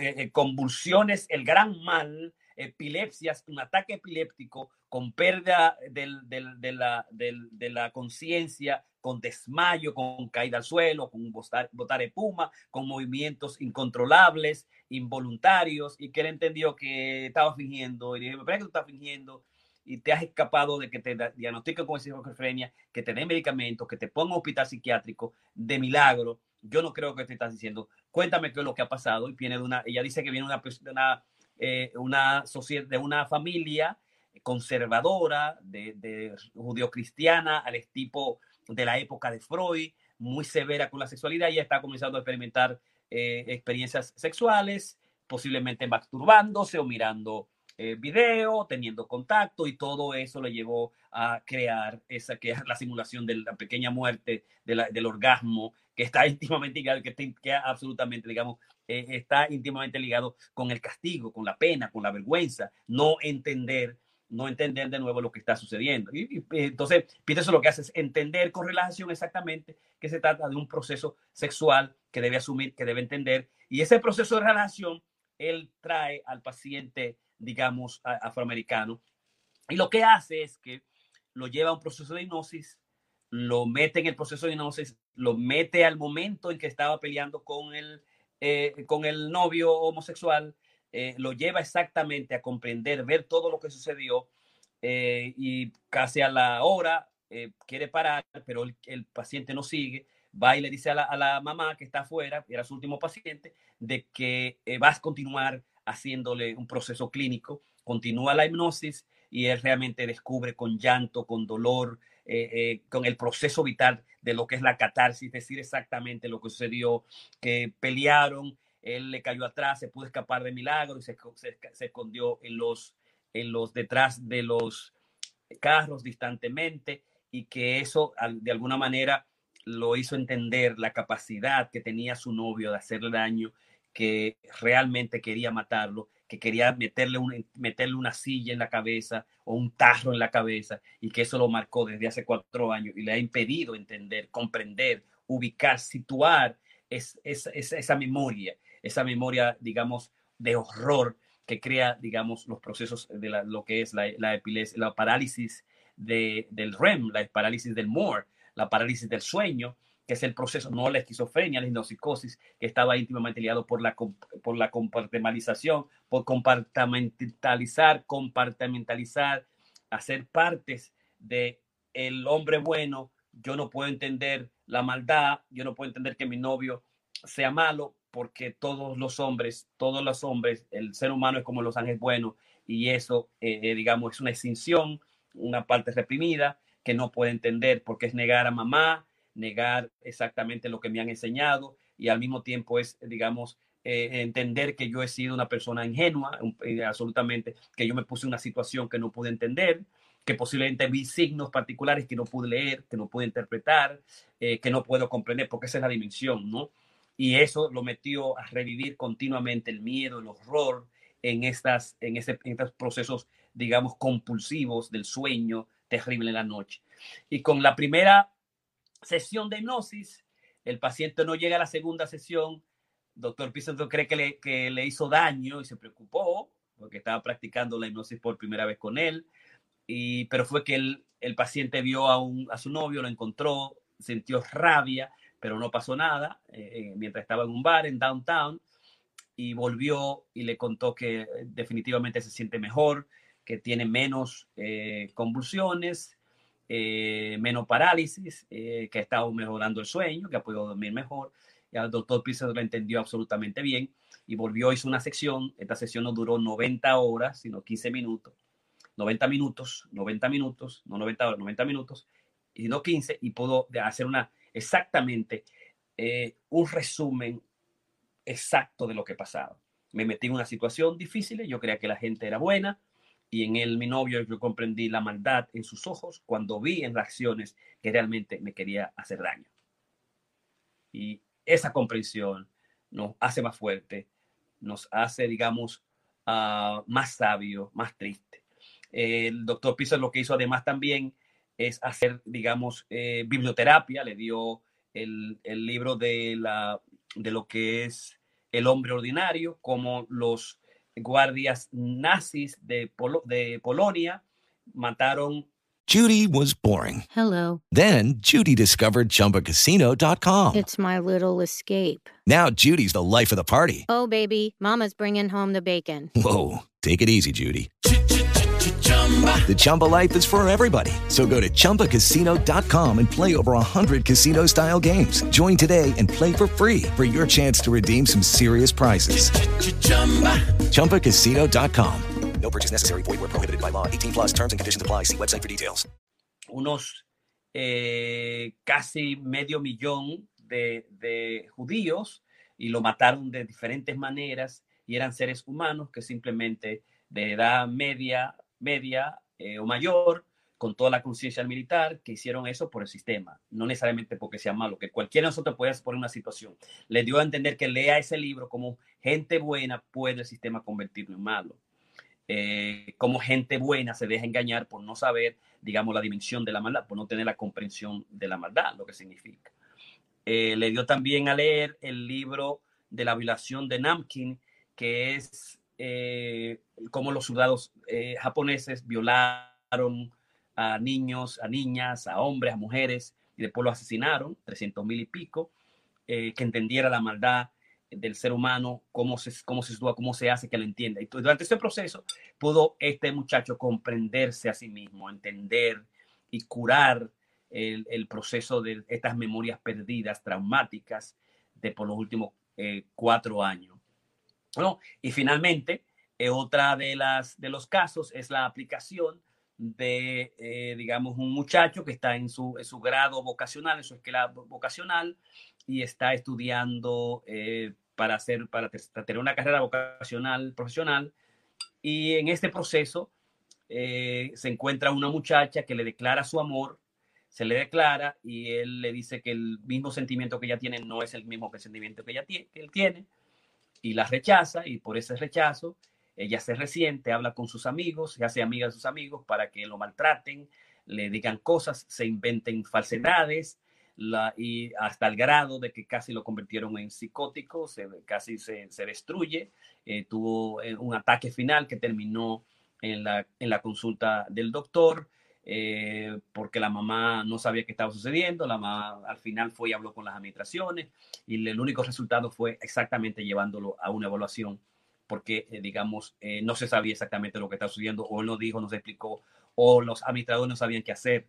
eh convulsiones, el gran mal, epilepsias, un ataque epiléptico con pérdida del, del, de la, de la conciencia, con desmayo, con caída al suelo, con botar, botar espuma, con movimientos incontrolables, involuntarios, y que él entendió que estaba fingiendo, y dije, ¿me parece que tú estás fingiendo? y te has escapado de que te diagnostiquen con esquizofrenia, que te den medicamentos, que te pongan un hospital psiquiátrico de milagro. Yo no creo que te estás diciendo. Cuéntame qué es lo que ha pasado. Y viene de una, ella dice que viene una, una, eh, una de una familia conservadora, de, de judío-cristiana, al tipo de la época de Freud, muy severa con la sexualidad, y está comenzando a experimentar eh, experiencias sexuales, posiblemente masturbándose o mirando eh, video, teniendo contacto, y todo eso le llevó a crear esa que es la simulación de la pequeña muerte, del orgasmo, que está íntimamente ligado, que, que absolutamente, digamos, eh, está íntimamente ligado con el castigo, con la pena, con la vergüenza, no entender no entender de nuevo lo que está sucediendo. Y, y, entonces, Peterson lo que hace es entender con relajación exactamente que se trata de un proceso sexual que debe asumir, que debe entender. Y ese proceso de relajación, él trae al paciente, digamos, afroamericano. Y lo que hace es que lo lleva a un proceso de hipnosis, lo mete en el proceso de hipnosis, lo mete al momento en que estaba peleando con el, eh, con el novio homosexual, eh, lo lleva exactamente a comprender, ver todo lo que sucedió eh, y casi a la hora eh, quiere parar, pero el, el, paciente no sigue, va y le dice a la, a la, mamá que está afuera, era su último paciente, de que eh, va a continuar haciéndole un proceso clínico, continúa la hipnosis y él realmente descubre con llanto, con dolor, eh, eh, con el proceso vital de lo que es la catarsis, decir exactamente lo que sucedió, que pelearon, él le cayó atrás, se pudo escapar de milagro y se, se, escondió en los, en los detrás de los carros distantemente y que eso de alguna manera lo hizo entender la capacidad que tenía su novio de hacerle daño, que realmente quería matarlo que quería meterle, un, meterle una silla en la cabeza o un tarro en la cabeza y que eso lo marcó desde hace cuatro años y le ha impedido entender, comprender, ubicar, situar es, es, es, esa memoria, esa memoria, digamos, de horror que crea, digamos, los procesos de la, lo que es la, la epilepsia, la parálisis de, del REM, la parálisis del MORE, la parálisis del sueño, que es el proceso, no la esquizofrenia, la hipnopsicosis, que estaba íntimamente ligado por la, por la compartimentalización, por compartimentalizar, compartimentalizar, hacer partes de el hombre bueno. Yo no puedo entender la maldad, yo no puedo entender que mi novio sea malo, porque todos los hombres, todos los hombres, el ser humano es como los ángeles buenos, y eso, eh, digamos, es una extinción, una parte reprimida que no puede entender porque es negar a mamá, negar exactamente lo que me han enseñado y al mismo tiempo es, digamos, eh, entender que yo he sido una persona ingenua, eh, absolutamente, que yo me puse en una situación que no pude entender, que posiblemente vi signos particulares que no pude leer, que no pude interpretar, eh, que no puedo comprender, porque esa es la dimensión, ¿no? Y eso lo metió a revivir continuamente el miedo, el horror en, estas, en, ese, en estos procesos, digamos, compulsivos del sueño terrible en la noche. Y con la primera sesión de hipnosis, el paciente no llega a la segunda sesión, doctor Pizarro cree que le, que le hizo daño y se preocupó porque estaba practicando la hipnosis por primera vez con él, y, pero fue que el, el paciente vio a, un, a su novio, lo encontró, sintió rabia, pero no pasó nada eh, eh mientras estaba en un bar en downtown y volvió y le contó que definitivamente se siente mejor, que tiene menos eh, convulsiones, eh, menos parálisis, eh, que ha estado mejorando el sueño, que ha podido dormir mejor. Y el doctor Pizarro lo entendió absolutamente bien y volvió, hizo una sección. Esta sesión no duró 90 horas, sino 15 minutos. 90 minutos, 90 minutos, no 90 horas, 90 minutos, y no 15, y pudo hacer una exactamente eh, un resumen exacto de lo que pasaba. Me metí en una situación difícil, yo creía que la gente era buena, y en él, mi novio, yo comprendí la maldad en sus ojos cuando vi en reacciones que realmente me quería hacer daño. Y esa comprensión nos hace más fuerte, nos hace, digamos, uh, más sabio, más triste. El doctor Pizarro lo que hizo además también es hacer, digamos, eh, biblioterapia, le dio el, el libro de, la, de lo que es el hombre ordinario, como los guardias nazis de, Pol de Polonia mataron. Judy was boring. Hello. Then Judy discovered chumbacasino.com. It's my little escape. Now Judy's the life of the party. Oh, baby, Mama's bringing home the bacon. Whoa. Take it easy, Judy. The Chumba life is for everybody. So go to ChumbaCasino.com and play over 100 casino style games. Join today and play for free for your chance to redeem some serious prizes. ChumbaCasino.com. No purchase necessary. Void where prohibited by law. 18 plus terms and conditions apply. See website for details. Unos eh, casi medio millón de, de judíos y lo mataron de diferentes maneras y eran seres humanos que simplemente de edad media media eh, o mayor, con toda la conciencia militar, que hicieron eso por el sistema, no necesariamente porque sea malo, que cualquiera de nosotros puede poner una situación. Le dio a entender que lea ese libro como gente buena puede el sistema convertirlo en malo. Eh, como gente buena se deja engañar por no saber, digamos, la dimensión de la maldad, por no tener la comprensión de la maldad, lo que significa. Eh, le dio también a leer el libro de la violación de Namkin, que es eh, cómo los soldados eh, japoneses violaron a niños, a niñas, a hombres, a mujeres, y después lo asesinaron, 300 mil y pico, eh, que entendiera la maldad del ser humano, cómo se, cómo se cómo se hace que lo entienda. Y durante este proceso pudo este muchacho comprenderse a sí mismo, entender y curar el, proceso de estas memorias perdidas, traumáticas, de por los últimos cuatro años. Y finalmente, eh, otra de, las, de los casos es la aplicación de, eh, digamos, un muchacho que está en su, en su grado vocacional, en su escuela vocacional, y está estudiando eh, para, hacer, para tener una carrera vocacional profesional. Y en este proceso eh, se encuentra una muchacha que le declara su amor, se le declara y él le dice que el mismo sentimiento que ella tiene no es el mismo sentimiento que, ella tiene, que él tiene, y la rechaza, y por ese rechazo ella se resiente, habla con sus amigos, se hace amiga de sus amigos para que lo maltraten, le digan cosas, se inventen falsedades, y hasta el grado de que casi lo convirtieron en psicótico, se, casi se, se destruye, eh, tuvo eh, un ataque final que terminó en la, en la consulta del doctor, eh, porque la mamá no sabía qué estaba sucediendo, la mamá al final fue y habló con las administraciones y el único resultado fue exactamente llevándolo a una evaluación porque, eh, digamos, eh, no se sabía exactamente lo que estaba sucediendo, o él no dijo, no se explicó, o los administradores no sabían qué hacer.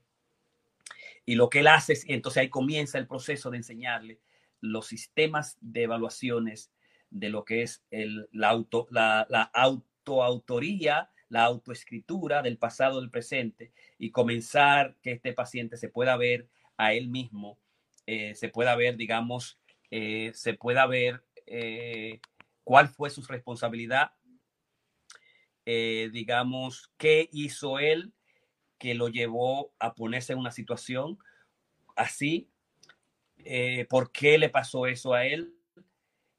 Y lo que él hace es, entonces ahí comienza el proceso de enseñarle los sistemas de evaluaciones de lo que es el, la, auto, la, la autoautoría, la autoescritura del pasado, del presente, y comenzar que este paciente se pueda ver a él mismo, eh, se pueda ver, digamos, eh, se pueda ver eh, cuál fue su responsabilidad, digamos, qué hizo él que lo llevó a ponerse en una situación así, por qué le pasó eso a él,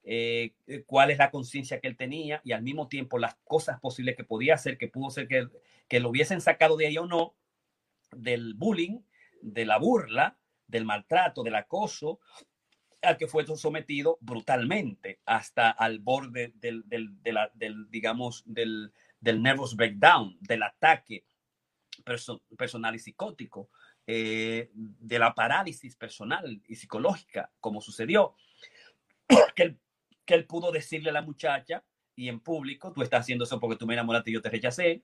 eh, cuál es la conciencia que él tenía y al mismo tiempo las cosas posibles que podía hacer, que pudo ser que, que lo hubiesen sacado de ahí o no, del bullying, de la burla, del maltrato, del acoso, al que fue sometido brutalmente hasta al borde del, del, de la, del digamos, del, del nervous breakdown, del ataque perso personal y psicótico, eh, de la parálisis personal y psicológica, como sucedió, que él, que él pudo decirle a la muchacha y en público, tú estás haciendo eso porque tú me enamoraste y yo te rechacé,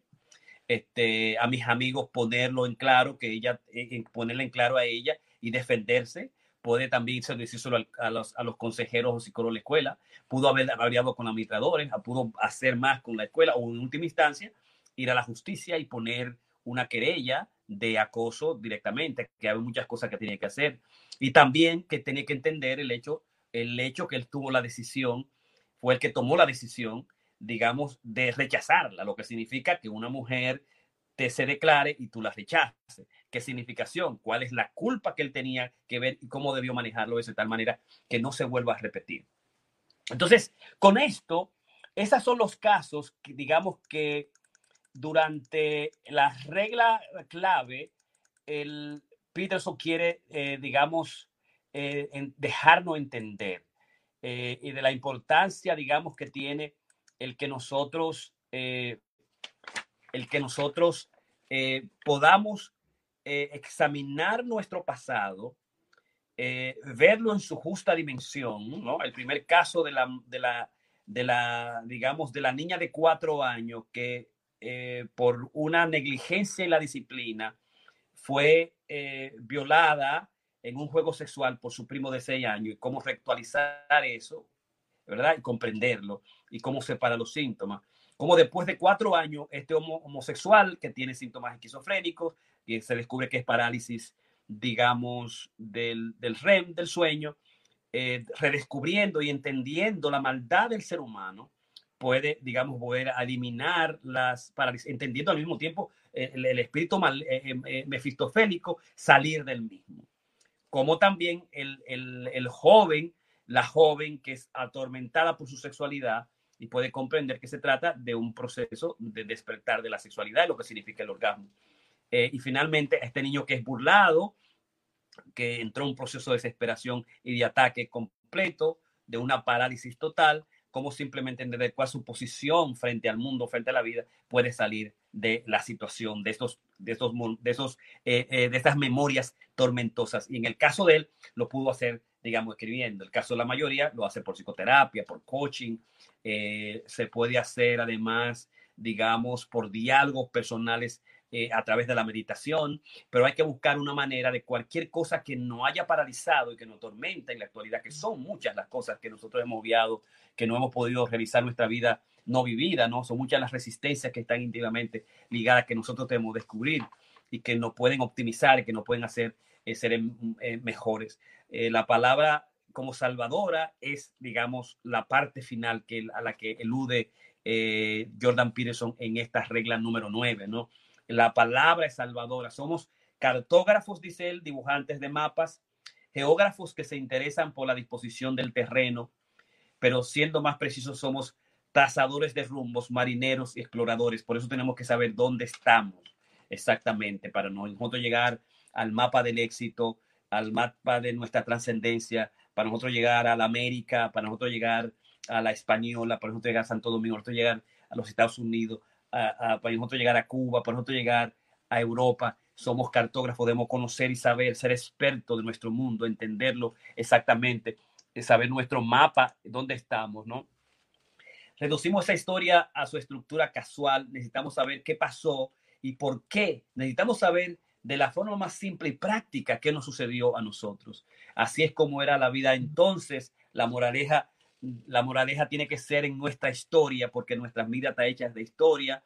este, a mis amigos ponerlo en claro, que ella, eh, ponerle en claro a ella y defenderse, puede también decírselo a, los, a los consejeros o psicólogos de la escuela, pudo haber hablado con administradores, pudo hacer más con la escuela o en última instancia ir a la justicia y poner una querella de acoso directamente, que hay muchas cosas que tiene que hacer. Y también que tiene que entender el hecho, el hecho que él tuvo la decisión, fue el que tomó la decisión, digamos, de rechazarla, lo que significa que una mujer te se declare y tú la rechaces qué significación, cuál es la culpa que él tenía que ver y cómo debió manejarlo de tal manera que no se vuelva a repetir. Entonces, con esto, esos son los casos que digamos que durante la regla clave, el Peterson quiere, eh, digamos, eh, en dejarnos entender eh, y de la importancia, digamos, que tiene el que nosotros, el que nosotros podamos eh, examinar nuestro pasado, eh, verlo en su justa dimensión, ¿no? El primer caso de la, de la, de la digamos, de la niña de cuatro años que eh, por una negligencia en la disciplina fue violada en un juego sexual por su primo de seis años y cómo reactualizar eso, ¿verdad? Y comprenderlo y cómo separar los síntomas. Como después de cuatro años, este homosexual que tiene síntomas esquizofrénicos y se descubre que es parálisis, digamos, del, del REM, del sueño, eh, redescubriendo y entendiendo la maldad del ser humano, puede, digamos, poder eliminar las parálisis, entendiendo al mismo tiempo eh, el, el espíritu mal, eh, eh, mefistofélico, salir del mismo. Como también el, el, joven, la joven que es atormentada por su sexualidad, y puede comprender que se trata de un proceso de despertar de la sexualidad lo que significa el orgasmo. Eh, y finalmente, este niño que es burlado, que entró en un proceso de desesperación y de ataque completo, de una parálisis total, cómo simplemente entender cuál su posición frente al mundo, frente a la vida, puede salir de la situación, de estos, de estos, de esos, eh, eh, de estas memorias tormentosas. Y en el caso de él, lo pudo hacer, digamos, escribiendo. El caso de la mayoría lo hace por psicoterapia, por coaching. se puede hacer además, digamos, por diálogos personales eh, a través de la meditación, pero hay que buscar una manera de cualquier cosa que no haya paralizado y que nos tormenta en la actualidad, que son muchas las cosas que nosotros hemos viado, que no hemos podido realizar nuestra vida no vivida, ¿no? Son muchas las resistencias que están íntimamente ligadas que nosotros debemos descubrir y que nos pueden optimizar y que nos pueden hacer eh, ser eh, mejores. Eh, la palabra como salvadora es, digamos, la parte final que, a la que elude Jordan Peterson en esta regla número 9, ¿no? La palabra es salvadora. Somos cartógrafos, dice él, dibujantes de mapas, geógrafos que se interesan por la disposición del terreno, pero siendo más precisos, somos trazadores de rumbos, marineros y exploradores. Por eso tenemos que saber dónde estamos exactamente para nosotros llegar al mapa del éxito, al mapa de nuestra trascendencia, para nosotros llegar a la América, para nosotros llegar a la Española, para nosotros llegar a Santo Domingo, para nosotros llegar a los Estados Unidos, para nosotros llegar a Cuba, para nosotros llegar a Europa. Somos cartógrafos, debemos conocer y saber, ser expertos de nuestro mundo, entenderlo exactamente, saber nuestro mapa, dónde estamos, ¿no? Reducimos esa historia a su estructura casual, necesitamos saber qué pasó y por qué. Necesitamos saber de la forma más simple y práctica qué nos sucedió a nosotros. Así es como era la vida entonces. La moraleja, la moraleja tiene que ser en nuestra historia, porque nuestra vida está hecha de historia.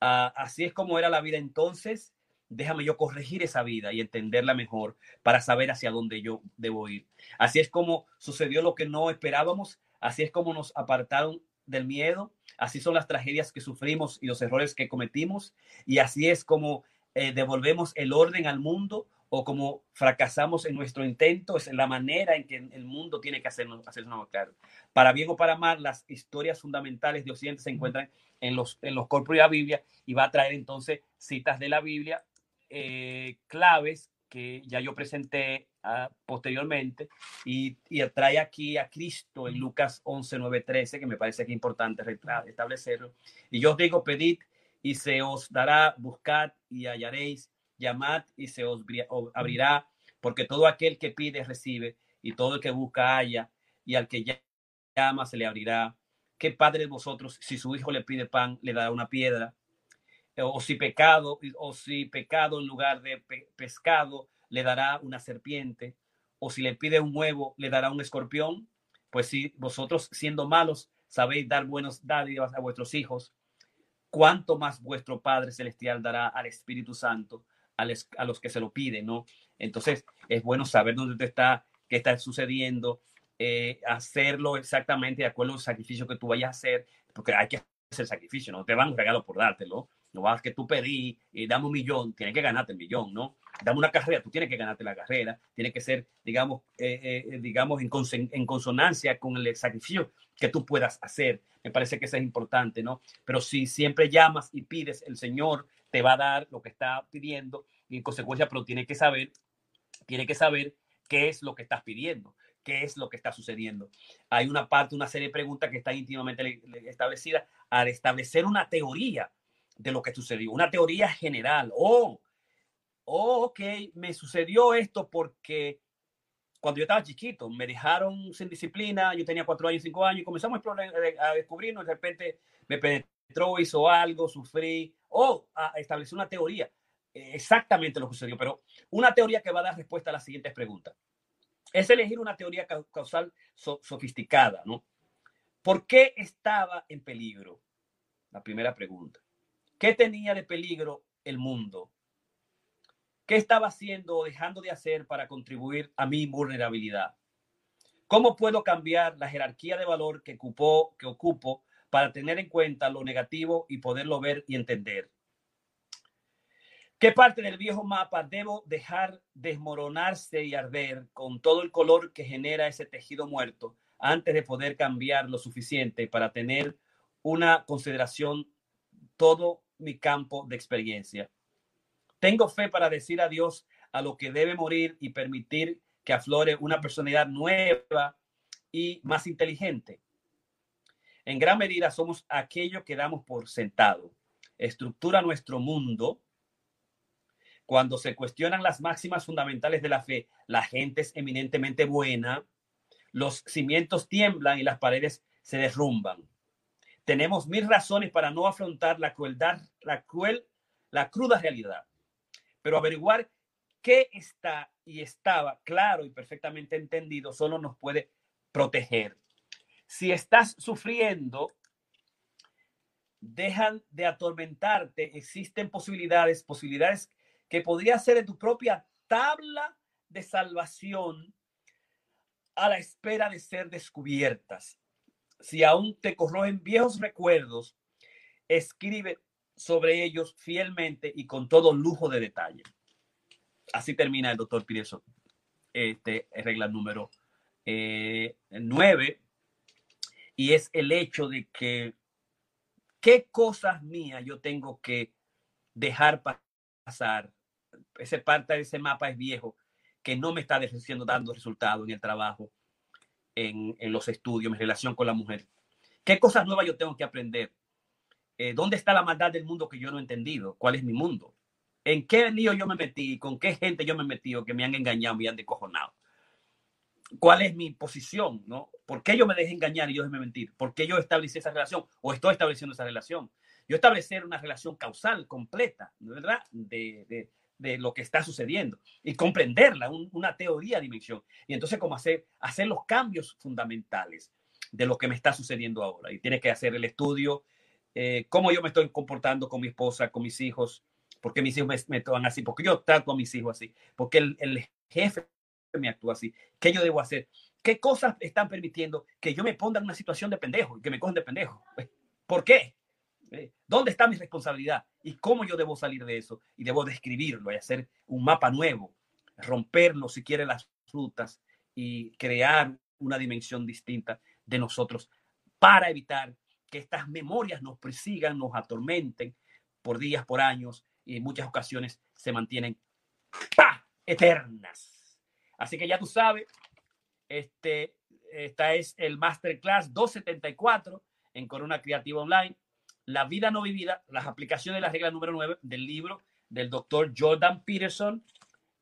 Uh, así es como era la vida entonces. Déjame yo corregir esa vida y entenderla mejor para saber hacia dónde yo debo ir. Así es como sucedió lo que no esperábamos. Así es como nos apartaron del miedo. Así son las tragedias que sufrimos y los errores que cometimos. Y así es como eh, devolvemos el orden al mundo o como fracasamos en nuestro intento. Es la manera en que el mundo tiene que hacernos, hacernos claro. Para bien o para mal, las historias fundamentales de Occidente se encuentran en los, en los corpos de la Biblia y va a traer entonces citas de la Biblia eh, claves que ya yo presenté uh, posteriormente y, y, trae aquí a Cristo en Lucas 11, 9, 13, que me parece que es importante establecerlo. Y yo os digo, pedid y se os dará, buscad y hallaréis, llamad y se os abrirá, porque todo aquel que pide recibe y todo el que busca halla y al que llama se le abrirá. ¿Qué padre de vosotros, si su hijo le pide pan, le dará una piedra? o si pecado, o si pecado en lugar de pe pescado, le dará una serpiente, o si le pide un huevo, le dará un escorpión. Pues si vosotros, siendo malos, sabéis dar buenos dádivas a vuestros hijos, cuánto más vuestro Padre Celestial dará al Espíritu Santo a, los que se lo piden, ¿no? Entonces, es bueno saber dónde está, qué está sucediendo, eh, hacerlo exactamente de acuerdo al sacrificio que tú vayas a hacer, porque hay que hacer sacrificio, no te van un regalo por dártelo, no vas que tú pedí y dame un millón, tienes que ganarte el millón, ¿no? Dame una carrera, tú tienes que ganarte la carrera, tiene que ser, digamos, eh, eh, digamos en, en, consonancia con el sacrificio que tú puedas hacer. Me parece que eso es importante, ¿no? Pero si siempre llamas y pides, el Señor te va a dar lo que está pidiendo y en consecuencia, pero tiene que saber, tiene que saber qué es lo que estás pidiendo qué es lo que está sucediendo. Hay una parte, una serie de preguntas que están íntimamente establecidas al establecer una teoría de lo que sucedió, una teoría general. Oh, oh, ok, me sucedió esto porque cuando yo estaba chiquito, me dejaron sin disciplina, yo tenía cuatro años, cinco años, y comenzamos a descubrirnos, de repente me penetró, hizo algo, sufrí, o a establecer una teoría, exactamente lo que sucedió, pero una teoría que va a dar respuesta a las siguientes preguntas. Es elegir una teoría causal sofisticada, ¿no? ¿Por qué estaba en peligro? La primera pregunta. ¿Qué tenía de peligro el mundo? ¿Qué estaba haciendo o dejando de hacer para contribuir a mi vulnerabilidad? ¿Cómo puedo cambiar la jerarquía de valor que, ocupó, que ocupo para tener en cuenta lo negativo y poderlo ver y entender? ¿Qué parte del viejo mapa debo dejar desmoronarse y arder con todo el color que genera ese tejido muerto antes de poder cambiar lo suficiente para tener una consideración todo mi campo de experiencia. Tengo fe para decir adiós a lo que debe morir y permitir que aflore una personalidad nueva y más inteligente. En gran medida somos aquello que damos por sentado. Estructura nuestro mundo. Cuando se cuestionan las máximas fundamentales de la fe, la gente es eminentemente buena, los cimientos tiemblan y las paredes se derrumban tenemos mil razones para no afrontar la crueldad, la cruel la cruda realidad. Pero averiguar qué está y estaba claro y perfectamente entendido solo nos puede proteger. Si estás sufriendo, dejan de atormentarte. Existen posibilidades, posibilidades que podría ser de tu propia tabla de salvación a la espera de ser descubiertas. Si aún te corroen viejos recuerdos, escribe sobre ellos fielmente y con todo lujo de detalle. Así termina el doctor Pireso. Este es regla número eh, nueve. Y es el hecho de que qué cosas mías yo tengo que dejar pasar. Ese parte de ese mapa es viejo, que no me está dando resultado en el trabajo, en, en los estudios, en relación con la mujer. ¿Qué cosas nuevas yo tengo que aprender? Eh, ¿Dónde está la maldad del mundo que yo no he entendido? ¿Cuál es mi mundo? ¿En qué lío yo me metí? ¿Con qué gente yo me he metido que me han engañado, me han decojonado? ¿Cuál es mi posición? ¿no? ¿Por qué yo me dejé engañar y yo me mentir? ¿Por qué yo establecí esa relación o estoy estableciendo esa relación? Yo establecer una relación causal completa, ¿verdad? De, de, de lo que está sucediendo y comprenderla, una teoría dimensión. Y entonces, ¿cómo hacer, hacer los cambios fundamentales de lo que me está sucediendo ahora? Y tienes que hacer el estudio, eh, cómo yo me estoy comportando con mi esposa, con mis hijos, porque mis hijos me, me toman así, porque yo trato a mis hijos así, porque el, el jefe me actúa así, ¿qué yo debo hacer? ¿Qué cosas están permitiendo que yo me ponga en una situación de pendejo y que me cojan de pendejo? ¿Por qué? Eh, ¿Dónde está mi responsabilidad? ¿Y cómo yo debo salir de eso? Y debo describirlo y hacer un mapa nuevo, romperlo si quiere las rutas y crear una dimensión distinta de nosotros para evitar que estas memorias nos persigan, nos atormenten por días, por años y en muchas ocasiones se mantienen eternas. Así que ya tú sabes, este, esta es el Masterclass 274 en Corona Creativa Online. La vida no vivida, las aplicaciones de la regla número 9 del libro del doctor Jordan Peterson.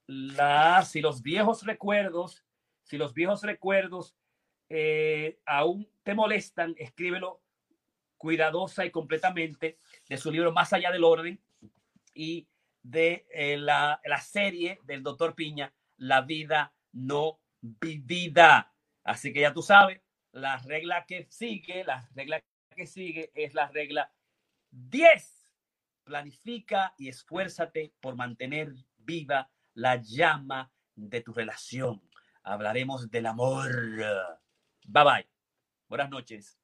La, si los viejos recuerdos, si los viejos recuerdos eh, aún te molestan, escríbelo cuidadosa y completamente de su libro Más allá del orden y de eh, la, la, serie del doctor Piña, La vida no vivida. Así que ya tú sabes, la regla que sigue, la regla que sigue es la regla 10. Planifica y esfuérzate por mantener viva la llama de tu relación. Hablaremos del amor. Bye bye. Buenas noches.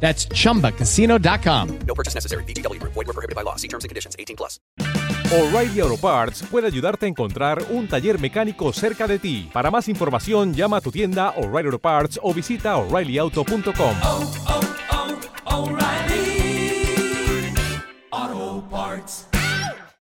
That's chumbacasino.com. No purchase necessary. BDW, void were prohibited by law. See terms and conditions 18 plus. O'Reilly Auto Parts puede ayudarte a encontrar un taller mecánico cerca de ti. Para más información, llama a tu tienda O'Reilly Auto Parts o visita o'ReillyAuto.com. Oh, oh, oh,